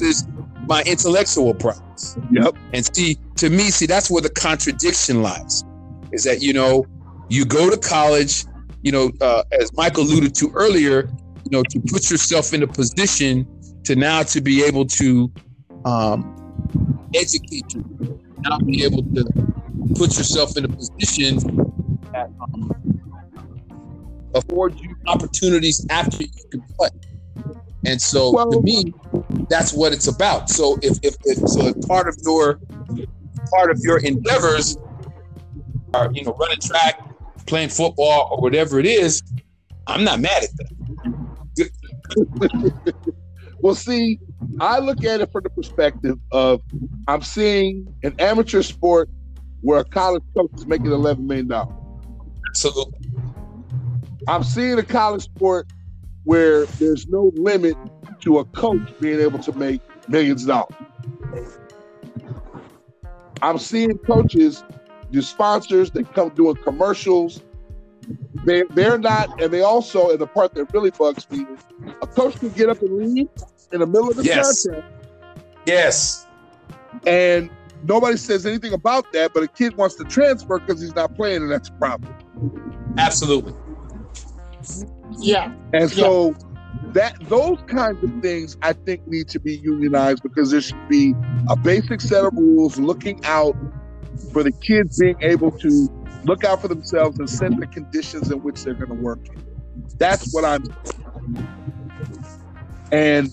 Is my intellectual prowess. Yep. And see, to me, see, that's where the contradiction lies. Is that you know, you go to college, you know, uh, as Michael alluded to earlier, you know, to put yourself in a position to now to be able to um, educate you, now be able to put yourself in a position that um, afford you opportunities after you can play. And so well, to me, that's what it's about. So if, if, if so if part of your part of your endeavors are, you know, running track, playing football or whatever it is, I'm not mad at that. well, see, I look at it from the perspective of I'm seeing an amateur sport where a college coach is making eleven million dollars. Absolutely. I'm seeing a college sport where there's no limit to a coach being able to make millions of dollars. I'm seeing coaches, the sponsors, they come doing commercials. They, they're not, and they also, and the part that really bugs me is a coach can get up and leave in the middle of the yes. Yes. And nobody says anything about that, but a kid wants to transfer because he's not playing, and that's a problem. Absolutely. Yeah. And so yeah. that those kinds of things I think need to be unionized because there should be a basic set of rules looking out for the kids being able to look out for themselves and set the conditions in which they're going to work in. That's what I'm and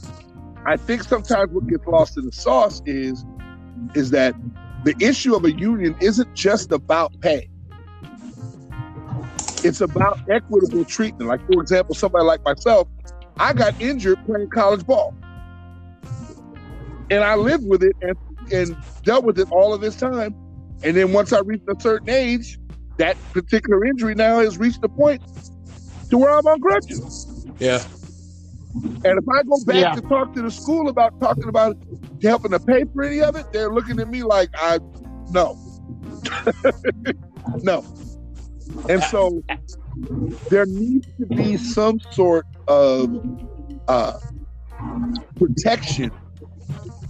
I think sometimes what gets lost in the sauce is is that the issue of a union isn't just about pay. It's about equitable treatment. Like, for example, somebody like myself, I got injured playing college ball. And I lived with it and, and dealt with it all of this time. And then once I reached a certain age, that particular injury now has reached the point to where I'm on crutches. Yeah. And if I go back yeah. to talk to the school about talking about helping to pay for any of it, they're looking at me like I no. no. And so there needs to be some sort of uh, protection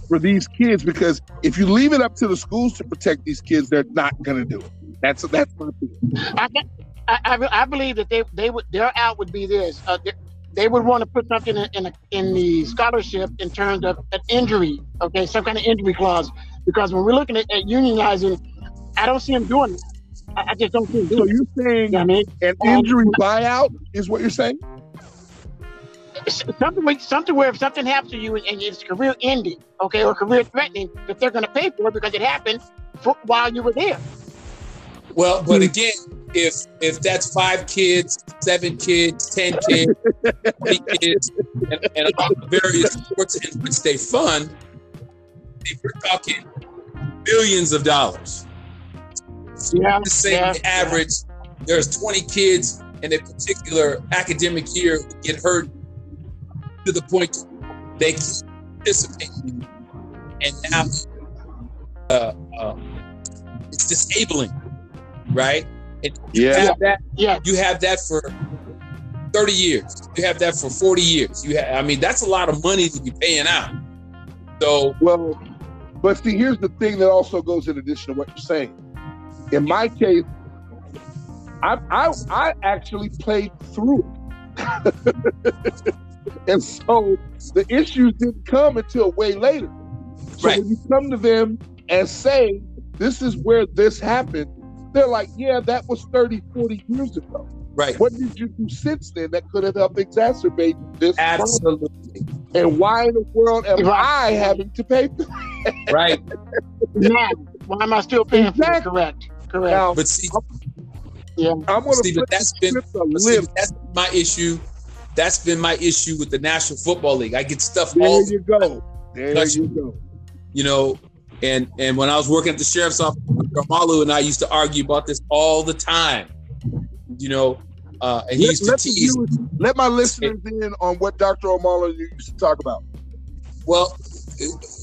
for these kids because if you leave it up to the schools to protect these kids, they're not going to do it. That's that's my opinion. I, I, I, believe that they they would their out would be this. Uh, they would want to put something in in, a, in, the scholarship in terms of an injury, okay, some kind of injury clause. Because when we're looking at, at unionizing, I don't see them doing that. I, I just don't see them doing. So you're saying you know I mean? an um, injury um, buyout is what you're saying? Something, something where if something happens to you and, and it's career ending, okay, or career threatening, that they're going to pay for it because it happened for, while you were there. Well, but again, if if that's five kids, seven kids, ten kids, twenty kids, and, and all the various sports in which they fund, we're talking billions of dollars. So yeah, the same yeah, average. Yeah. There's 20 kids in a particular academic year who get hurt to the point they can't participate, and now uh, uh, it's disabling, right? And yeah. You that, yeah. You have that for 30 years. You have that for 40 years. You have, I mean, that's a lot of money to be paying out. So, well, but see, here's the thing that also goes in addition to what you're saying. In my case, I I, I actually played through it. and so the issues didn't come until way later. So Right. when you come to them and say, this is where this happened, they're like, yeah, that was 30, 40 years ago. right. What did you do since then that could have helped exacerbate this problem? Absolutely. And why in the world am Right. I having to pay for it? Right. Now, why am I still paying for it? Correct. Correct. Now, But see, yeah. I'm going to See, but flip that's been- script a but see, that's my issue. That's been my issue with the National Football League. I get stuff There all you go. There Touch- you go. you know, and and when I was working at the sheriff's office, Malu and I used to argue about this all the time. You know, uh, and he Let, used to let, tease. viewers- let my listeners in on what Dr. O'Malley used to talk about. Well,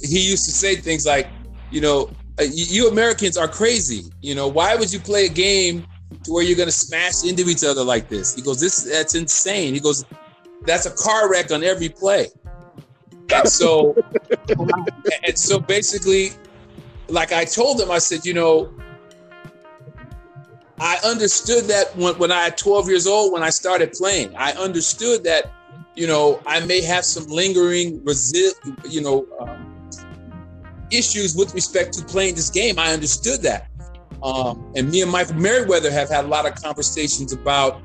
he used to say things like, you know, uh, you, you Americans are crazy. You know, why would you play a game to where you're going to smash into each other like this? He goes, this that's insane. He goes, that's a car wreck on every play. And so, and so basically, like I told them, I said, you know, I understood that when, when I at 12 years old, when I started playing, I understood that, you know, I may have some lingering, resi- you know, um, issues with respect to playing this game. I understood that. Um, and me and Michael Merriweather have had a lot of conversations about,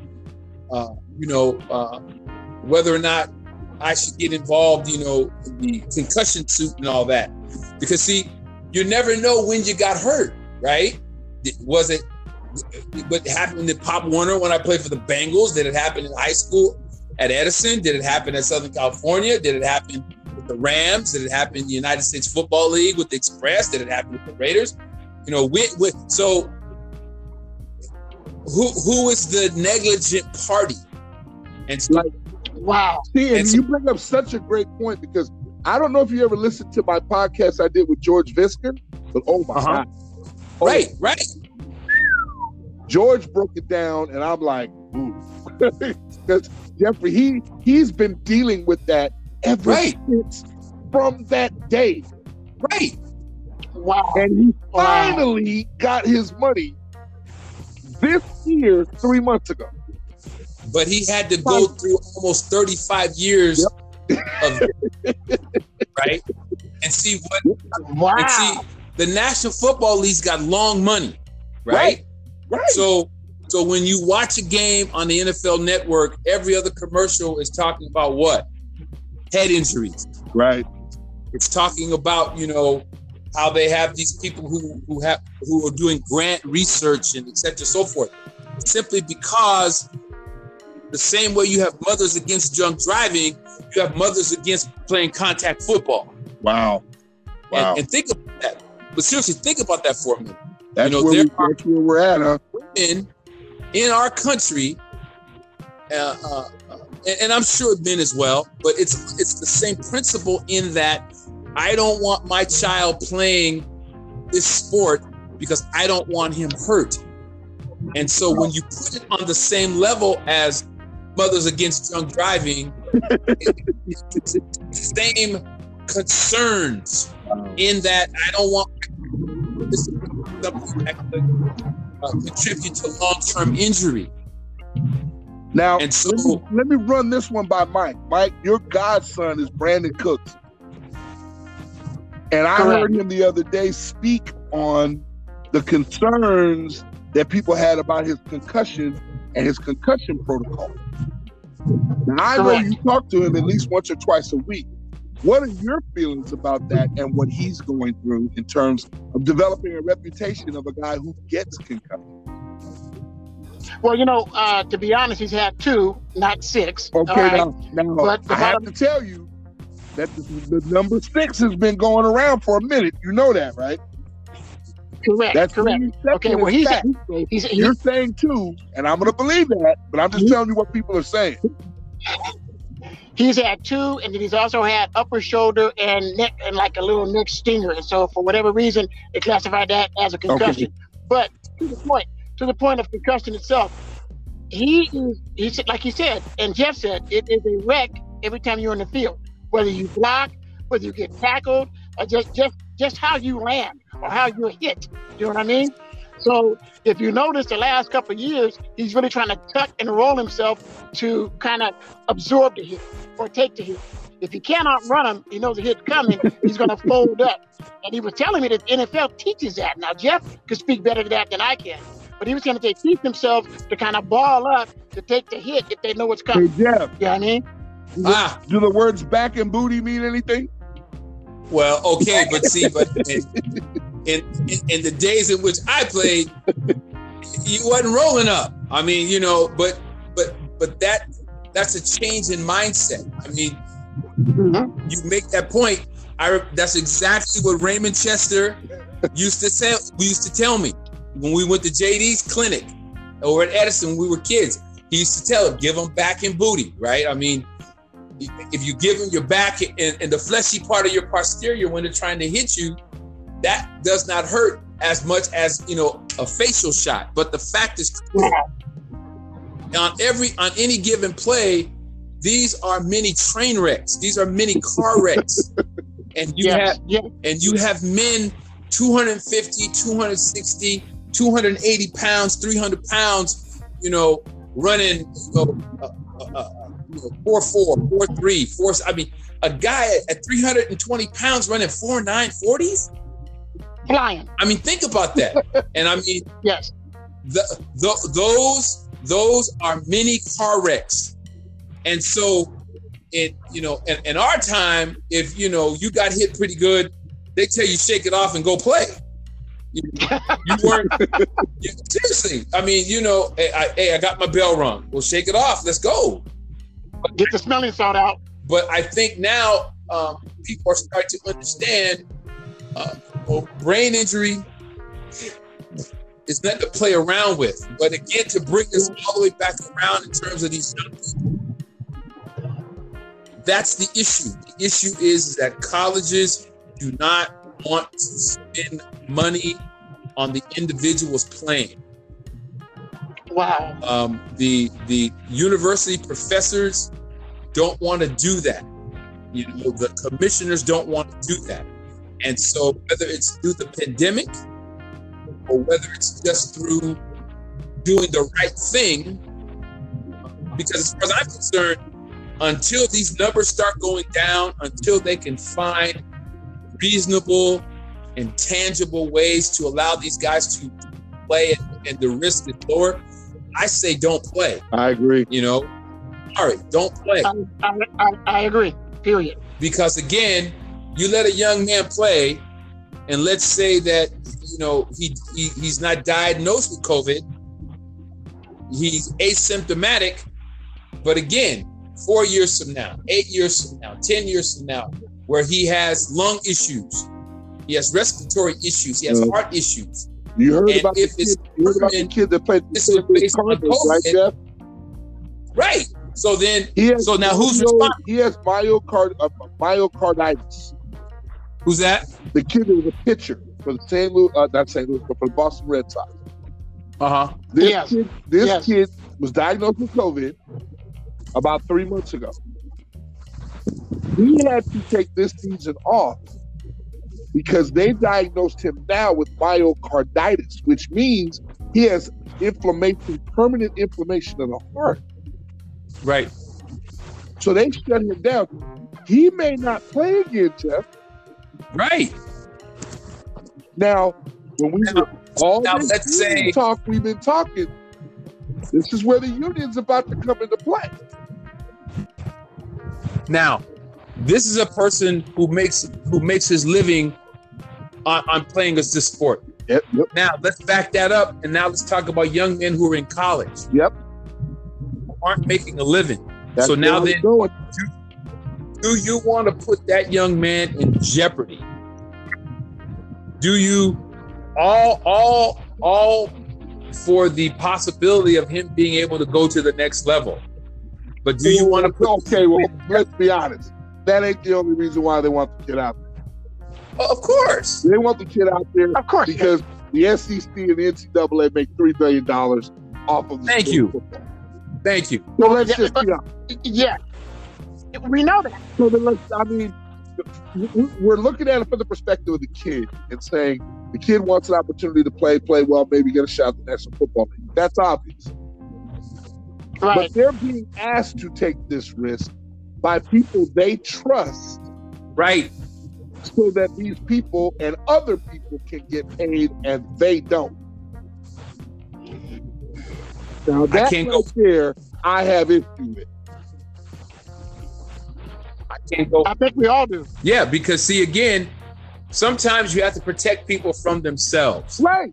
uh, you know, uh, whether or not I should get involved, you know, the concussion suit and all that. Because see, you never know when you got hurt, right? Was it what happened to Pop Warner when I played for the Bengals? Did it happen in high school at Edison? Did it happen at Southern California? Did it happen with the Rams? Did it happen in the United States Football League with the Express? Did it happen with the Raiders? You know, with, with so who who is the negligent party? And so, Like- Wow. See, and And so- you bring up such a great point because I don't know if you ever listened to my podcast I did with George Visger, but oh my Uh-huh. God. Oh, right, right, George broke it down, and I'm like, ooh. Because Jeffrey, he he's been dealing with that ever Right. since from that day. right. Wow. And he Wow. finally got his money this year, three months ago. But he had to go through almost 35 years of right? And see what Wow. and see the National Football League's got long money, right? Right. So so when you watch a game on the NFL network, every other commercial is talking about what? Head injuries. right. It's talking about, you know, how they have these people who who have who are doing grant research and et cetera, so forth. Simply because the same way you have mothers against drunk driving, you have mothers against playing contact football. Wow. Wow. And, and think about that. But seriously, think about that for a minute. that's, you know, where we, are- that's where we're at, huh? Women in our country, uh, uh, uh, and, and I'm sure men as well, but it's it's the same principle in that I don't want my child playing this sport because I don't want him hurt. And so when you put it on the same level as Mothers Against Drunk Driving, it- it's the same concerns in that I don't want this is something that could uh, contribute to long-term injury. Now, And so- let, me, let me run this one by Mike. Mike, your godson is Brandin Cooks. And I Correct. heard him the other day speak on the concerns that people had about his concussion and his concussion protocol. Now, I know you talk to him at least once or twice a week. What are your feelings about that and what he's going through in terms of developing a reputation of a guy who gets concussions? Well, you know, uh, to be honest, he's had two, not six. Okay, right? now, now But I have to tell you that the, the number six has been going around for a minute. You know that, right? Correct. That's correct. Okay, well, he's, fact. he's, he's You're saying two, and I'm going to believe that, but I'm just telling you what people are saying. he's had two, and then he's also had upper shoulder and neck and like a little neck stinger. And so, for whatever reason, they classified that as a concussion. But to the point, to the point of concussion itself, he is he said like he said and Jeff said it is a wreck every time you're in the field, whether you block, whether you get tackled, or just just just how you land or how you're hit. You know what I mean? So if you notice the last couple of years, he's really trying to tuck and roll himself to kind of absorb the hit or take the hit. If he cannot run him, he knows the hit coming, he's going to fold up. And he was telling me that NFL teaches that. Now, Jeff could speak better to that than I can. But he was going to teach themselves to kind of ball up to take the hit if they know what's coming. Hey, Jeff. You know what I mean? Ah. do the words back and booty mean anything? Well, okay, but see, but in, in, in the days in which I played, you wasn't rolling up. I mean, you know, but but but that that's a change in mindset. I mean, mm-hmm. you make that point. I that's exactly what Raymond Chester used to say. We used to tell me when we went to JD's clinic over at Edison when we were kids. He used to tell him, give them back and booty, right? I mean, if you give them your back and, and the fleshy part of your posterior when they're trying to hit you, that does not hurt as much as you know a facial shot. But the fact is, on every on any given play, these are many train wrecks. These are many car wrecks, and you have and you have men 250, 260, 280 pounds, 300 pounds, you know, running you know, uh, uh, uh you know, four four, four three, four. I mean, a guy at, at 320 pounds running four nine forties, flying. I mean, think about that. and I mean, yes, the, the, those those are mini car wrecks, and so in you know, in, in our time, if you know you got hit pretty good, they tell you shake it off and go play. You, you weren't you, seriously. I mean, you know, hey I, hey, I got my bell rung. Well, shake it off. Let's go. Get the smelling salt out. But I think now um, people are starting to understand uh, well, brain injury is nothing to play around with. But again, to bring this all the way back around in terms of these young people, that's the issue. The issue is that colleges do not want to spend money on the individuals playing. Wow. Um, the the university professors don't want to do that. You know, the commissioners don't want to do that. And so whether it's through the pandemic or whether it's just through doing the right thing, because as far as I'm concerned, until these numbers start going down, until they can find reasonable and tangible ways to allow these guys to play and, and the risk is lower, I say don't play. I agree. You know, all right, don't play. I, I, I agree. Period. Because again, you let a young man play, and let's say that you know he, he he's not diagnosed with COVID. He's asymptomatic, but again, four years from now, eight years from now, ten years from now, where he has lung issues, he has respiratory issues, he has heart issues. You heard about, the kid, you heard about the kid that played this is based on COVID, right, Jeff? Right. So then, so now who's responsible? He has myocard, uh, myocarditis. Who's that? The kid that was a pitcher for the St. Louis, uh, not St. Louis, but for the Boston Red Sox. Uh huh. This, yes. kid, this yes. kid was diagnosed with COVID about three months ago. He had to take this season off because they diagnosed him now with myocarditis, which means he has inflammation, permanent inflammation of the heart. Right. So they shut him down. He may not play again, Jeff. Right. Now, when we now, all now this let's say talk we've been talking, this is where the union's about to come into play. Now, this is a person who makes who makes his living on, on playing as this sport. Yep, yep. Now let's back that up, and now let's talk about young men who are in college. Yep. Aren't making a living. That's so now then, do, do you want to put that young man in jeopardy? Do you all all all for the possibility of him being able to go to the next level? But do you want to put okay? Well, let's be honest. That ain't the only reason why they want the kid out there. Of course, they want the kid out there. Of course, because the SEC and the NCAA make three billion dollars off of. Thank you. Football. Thank you. Well, let's just be honest. Yeah, we know that. So then let's, I mean, we- we're looking at it from the perspective of the kid and saying the kid wants an opportunity to play, play well, maybe get a shot at the National Football League. That's obvious. Right. But they're being asked to take this risk by people they trust Right. so that these people and other people can get paid and they don't. Now that can't right there, I have issue with. I can't go. I think we all do. Yeah, because see, again, sometimes you have to protect people from themselves. Right.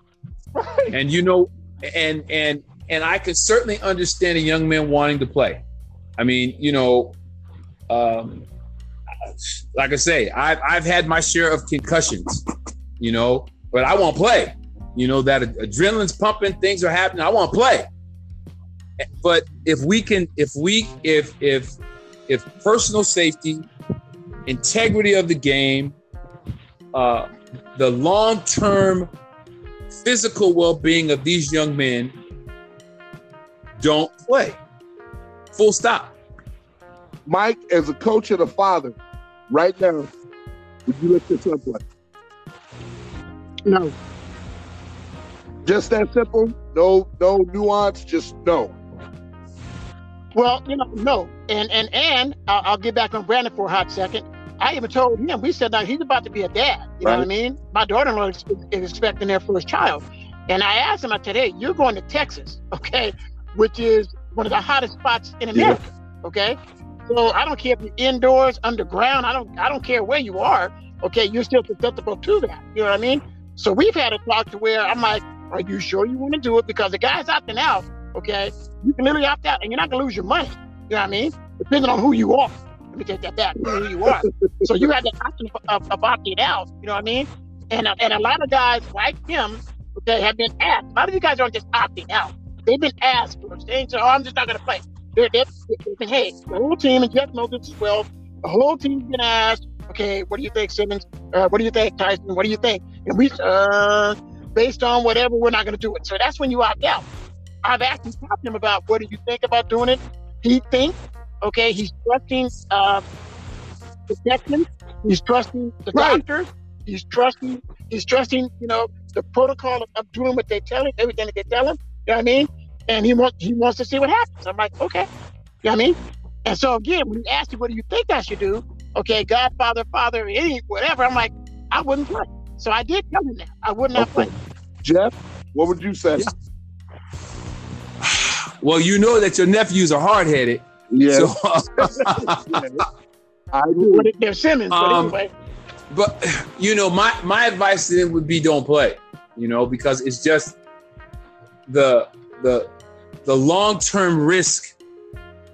Right. and you know and and and i can certainly understand a young man wanting to play i mean you know um like i say i've, I've had my share of concussions you know but i won't play you know that adrenaline's pumping things are happening i won't play but if we can if we if if if personal safety integrity of the game uh the long-term physical well-being of these young men don't play. Full stop. Mike, as a coach and a father, right now, would you let your son play? No. Just that simple. No, no nuance. Just no. Well, you know, no. And and and I'll, I'll get back on Brandin for a hot second. I even told him, we said, now he's about to be a dad. You know what I mean? My daughter-in-law is, is expecting their first child. And I asked him, I said, hey, you're going to Texas, okay? Which is one of the hottest spots in America, okay? So I don't care if you're indoors, underground, I don't I don't care where you are, okay? You're still susceptible to that. You know what I mean? So we've had a talk to where I'm like, are you sure you want to do it? Because the guy's opting out, okay? You can literally opt out and you're not gonna lose your money. You know what I mean? Depending on who you are. Let me take that back. Who you are. so you have the option of, of, opting out. You know what I mean? And uh, and a lot of guys like him, okay, have been asked. A lot of you guys aren't just opting out. They've been asked for saying, "Oh, I'm just not to play." They're, they're, they're saying, "Hey, the whole team, and Jeff knows this as well. The whole team's been asked. Okay, what do you think, Simmons? Uh, what do you think, Tyson? What do you think?" And we, uh, based on whatever, we're not going to do it. So that's when you opt out. I've actually talked to him about what do you think about doing it. He thinks, okay, he's trusting uh, protection. He's trusting the Right. doctors. He's trusting. He's trusting. You know the protocol of, of doing what they tell him, everything that they tell him. You know what I mean? And he wants he wants to see what happens. I'm like, okay. You know what I mean? And so again, when he asked me, what do you think I should do? Okay, Godfather, Father, any whatever. I'm like, I wouldn't play. So I did tell him that I would not Okay. play. Jeff, what would you say? Yeah. Well, you know that your nephews are hard headed. Yeah. So, I do. But they're Simmons. But Um, anyway, but you know, my my advice to them would be don't play. You know, because it's just the the the long term risk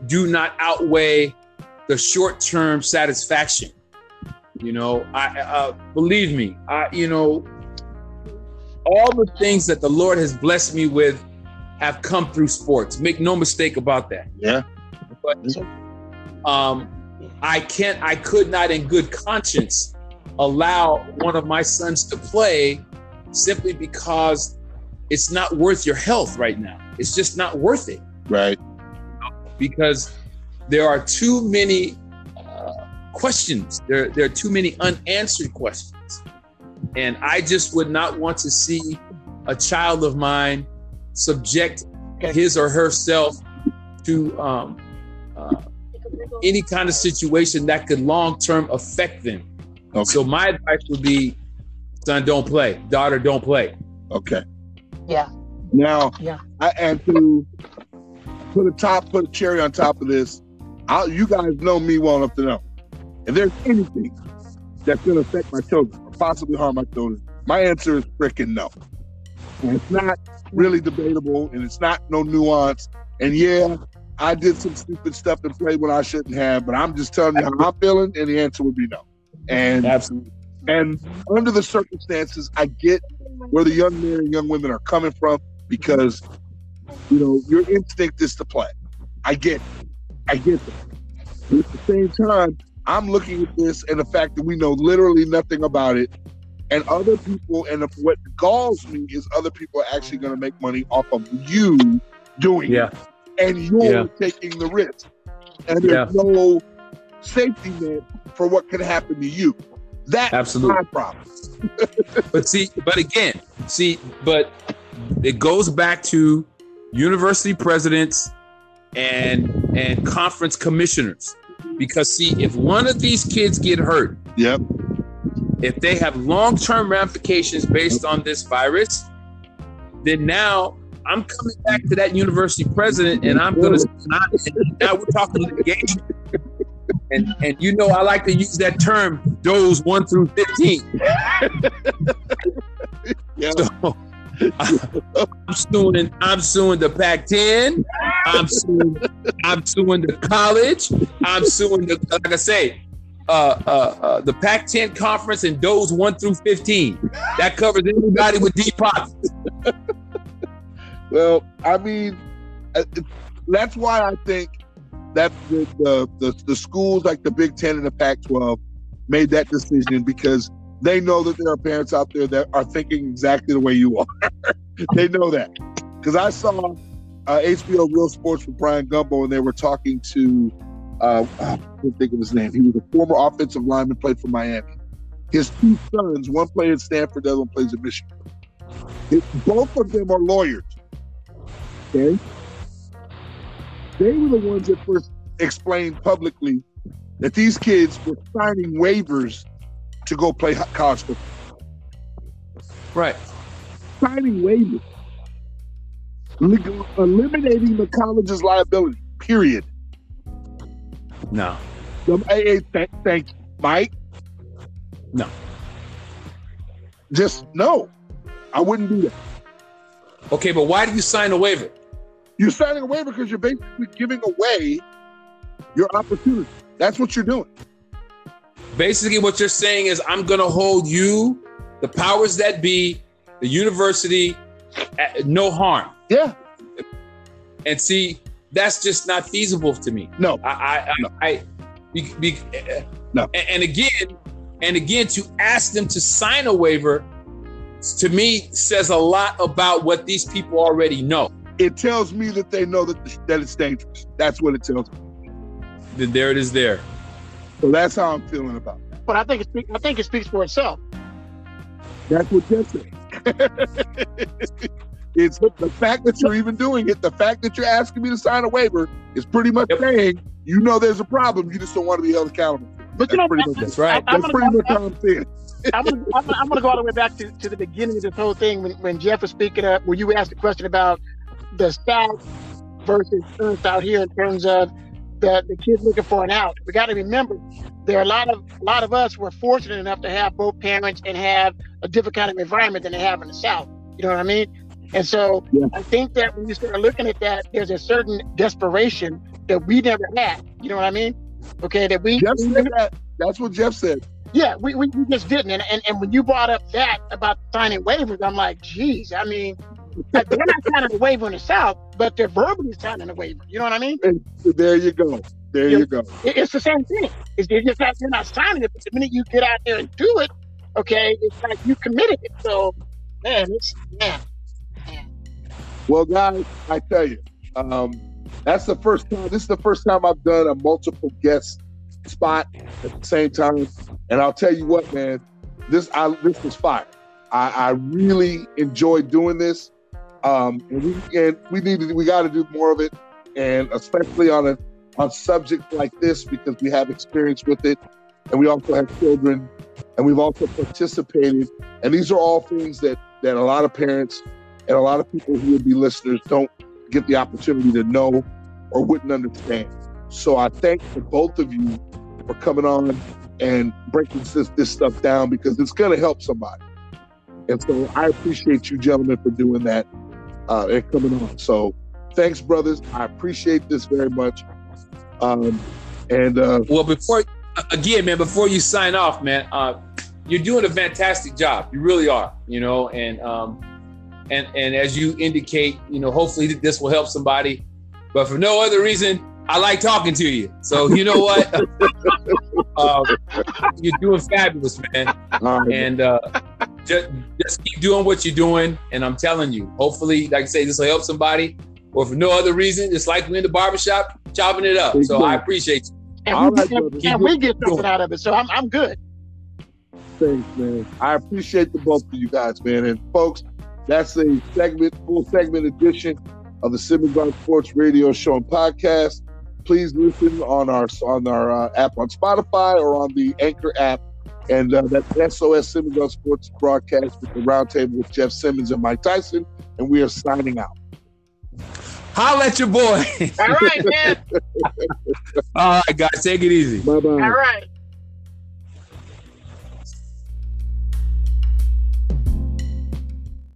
do not outweigh the short term satisfaction. You know, I uh, believe me. I you know all the things that the Lord has blessed me with have come through sports. Make no mistake about that. Yeah. But um, I can't. I could not, in good conscience, allow one of my sons to play simply because it's not worth your health right now. It's just not worth it Right. because there are too many uh, questions. There, there are too many unanswered questions, and I just would not want to see a child of mine subject Okay. his or herself to um, uh, any kind of situation that could long term affect them. Okay. So my advice would be, son, don't play. Daughter, don't play. Okay. Yeah. Now, Yeah. I, and to put a top, put a cherry on top of this, i you guys know me well enough to know if there's anything that's going to affect my children or possibly harm my children, my answer is freaking no. And it's not really debatable, and it's not no nuance. And yeah, I did some stupid stuff and played when I shouldn't have, but I'm just telling you how I'm feeling, and the answer would be no. And Absolutely. and under the circumstances, I get where the young men and young women are coming from because, you know, your instinct is to play. I get it. I get that. But at the same time, I'm looking at this and the fact that we know literally nothing about it. And other people, and what galls me is other people are actually going to make money off of you doing Yeah. it. and you're Yeah. taking the risk. And there's no safety net for what could happen to you. That's Absolutely. my problem. But see, but again, see, but it goes back to university presidents and and conference commissioners. Because see, if one of these kids get hurt, Yep. If they have long-term ramifications based on this virus, then now I'm coming back to that university president and I'm gonna not now we're talking litigation. And and you know I like to use that term Does one through fifteen. Yeah. So I'm suing I'm suing the Pac-10, I'm suing I'm suing the college, I'm suing the like I say, uh, uh, uh, the Pac-10 conference and those one through fifteen. That covers anybody with deep pockets. Well, I mean, uh, that's why I think that the, the the the schools like the Big Ten and the Pac-12 made that decision because they know that there are parents out there that are thinking exactly the way you are. they know that because I saw uh, HBO Real Sports with Bryant Gumbel and they were talking to uh, I can't think of his name. He was a former offensive lineman, played for Miami. His two sons, one plays at Stanford, the other one plays at Michigan. It- both of them are lawyers. Okay. They were the ones that first explained publicly that these kids were signing waivers to go play college football. Right. Signing waivers. Eliminating the college's liability, period. No. Um, hey, hey, thank, thank you, Myke. No. Just no. I wouldn't do that. Okay, but why do you sign a waiver? You're signing a waiver because you're basically giving away your opportunity. That's what you're doing. Basically, what you're saying is, I'm going to hold you, the powers that be, the university, at no harm. Yeah. And see, that's just not feasible to me. No. I, I, I, No. I be, be, No. And, and again, and again, to ask them to sign a waiver, to me, says a lot about what these people already know. It tells me that they know that that it's dangerous. That's what it tells me. Then there it is. There. So that's how I'm feeling about it. But I think it speak, I think it speaks for itself. That's what Jeff said. it's the fact that you're even doing it, the fact that you're asking me to sign a waiver is pretty much Yep. saying you know there's a problem. You just don't want to be held accountable. But you That's know, pretty I- much That's right. I- I'm That's gonna pretty go- much how I'm saying. I'm gonna, I'm, gonna, I'm gonna go all the way back to, to the beginning of this whole thing when, when Jeff was speaking up, where you asked the question about the South versus Earth out here in terms of the, the kids looking for an out. We got to remember there are a lot of a lot of us were fortunate enough to have both parents and have a different kind of environment than they have in the South. You know what I mean? And so Yeah. I think that when you start looking at that, there's a certain desperation that we never had. You know what I mean? Okay, that we, Jeff we said that. That's what Jeff said. yeah, we, we, we just didn't. And, and and when you brought up that about signing waivers, I'm like, geez, I mean, like, they're not signing a waiver in the South, but they're verbally signing a waiver. You know what I mean? And there you go. There Yeah. you go. It- it's the same thing. It's, it's just that you're not signing it, but the minute you get out there and do it, okay, it's like you committed it. So, man, it's man. Well, guys, I tell you, um, that's the first time. This is the first time I've done a multiple guest spot at the same time, and I'll tell you what, man, this I this was fire. I, I really enjoyed doing this, um, and we and we need to we got to do more of it, and especially on a on subjects like this because we have experience with it, and we also have children, and we've also participated, and these are all things that that a lot of parents and a lot of people who would be listeners don't get the opportunity to know or wouldn't understand. So I thank the both of you for coming on and breaking this, this stuff down because it's going to help somebody. And so I appreciate you gentlemen for doing that uh, and coming on. So thanks, brothers. I appreciate this very much. Um, and uh, Well, before again, man, before you sign off, man, uh, you're doing a fantastic job. You really are. You know, and um, and and as you indicate, you know, hopefully this will help somebody. But for no other reason, I like talking to you. So you know what? um, you're doing fabulous, man. And uh, just just keep doing what you're doing. And I'm telling you, hopefully, like I say, this will help somebody. or for no other reason, it's like we're in the barbershop chopping it up. So I appreciate you. And, All we, right, and- and we get something out of it, so I'm I'm good. Thanks, man. I appreciate the both of you guys, man. And folks, that's a segment, full segment edition of the Simmons on Sports Radio Show and Podcast. Please listen on our on our uh, app on Spotify or on the Anchor app. And uh, that's SOS Simmons on Sports broadcast with the roundtable with Jeff Simmons and Myke Tyson. And we are signing out. Holla at your boy. All right, man. All right, guys, take it easy. Bye bye. All right.